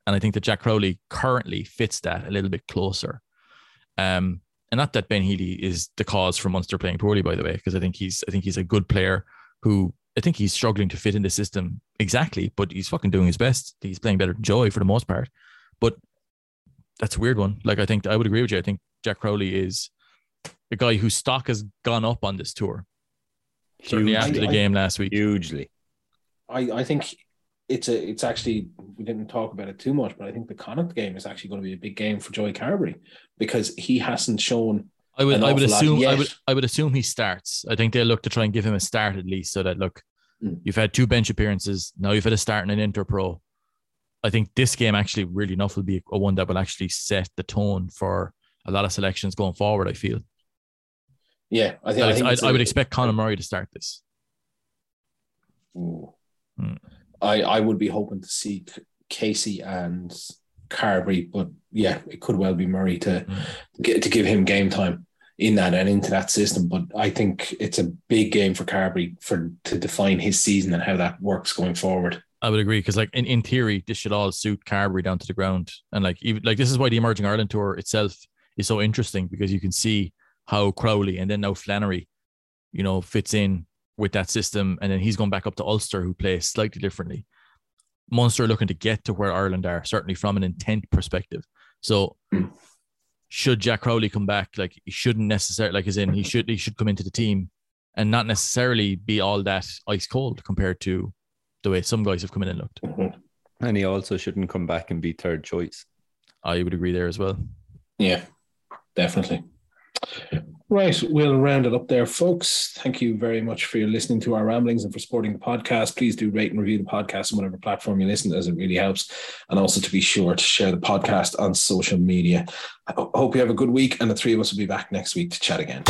And I think that Jack Crowley currently fits that a little bit closer. Um, and not that Ben Healy is the cause for Munster playing poorly, by the way, because I think he's I think he's a good player who I think he's struggling to fit in the system exactly, but he's fucking doing his best. He's playing better than Joey for the most part. But that's a weird one. Like I think I would agree with you. I think Jack Crowley is a guy whose stock has gone up on this tour. Certainly after the game last week. Hugely. I, I think it's a it's actually we didn't talk about it too much, but I think the Connacht game is actually going to be a big game for Joey Carbery because he hasn't shown I would I would assume I would I would assume he starts. I think they'll look to try and give him a start at least so that look, Mm. you've had two bench appearances, now you've had a start in an interpro. I think this game actually really enough will be a one that will actually set the tone for a lot of selections going forward. I feel. yeah. I think I, I, think I, it's would expect Conor Murray to start this. Ooh. I I would be hoping to see Casey and Carbery, but yeah, it could well be Murray to Hmm. get to give him game time in that and into that system. But I think it's a big game for Carbery for to define his season and how that works going forward. I would agree because, like in, in theory, this should all suit Carbery down to the ground, and like even like this is why the Emerging Ireland tour itself is so interesting because you can see how Crowley and then now Flannery, you know, fits in with that system, and then he's going back up to Ulster, who play slightly differently. Munster looking to get to where Ireland are, certainly from an intent perspective. So, Mm. should Jack Crowley come back, like he shouldn't necessarily, like as in he should he should come into the team and not necessarily be all that ice cold compared to the way some guys have come in and looked. Mhm. And he also shouldn't come back and be third choice. I would agree there as well. Yeah, definitely. Right, we'll round it up there, folks. Thank you very much for your listening to our ramblings and for supporting the podcast. Please do rate and review the podcast on whatever platform you listen, as it really helps. And also to be sure to share the podcast on social media. I hope you have a good week, and the three of us will be back next week to chat again.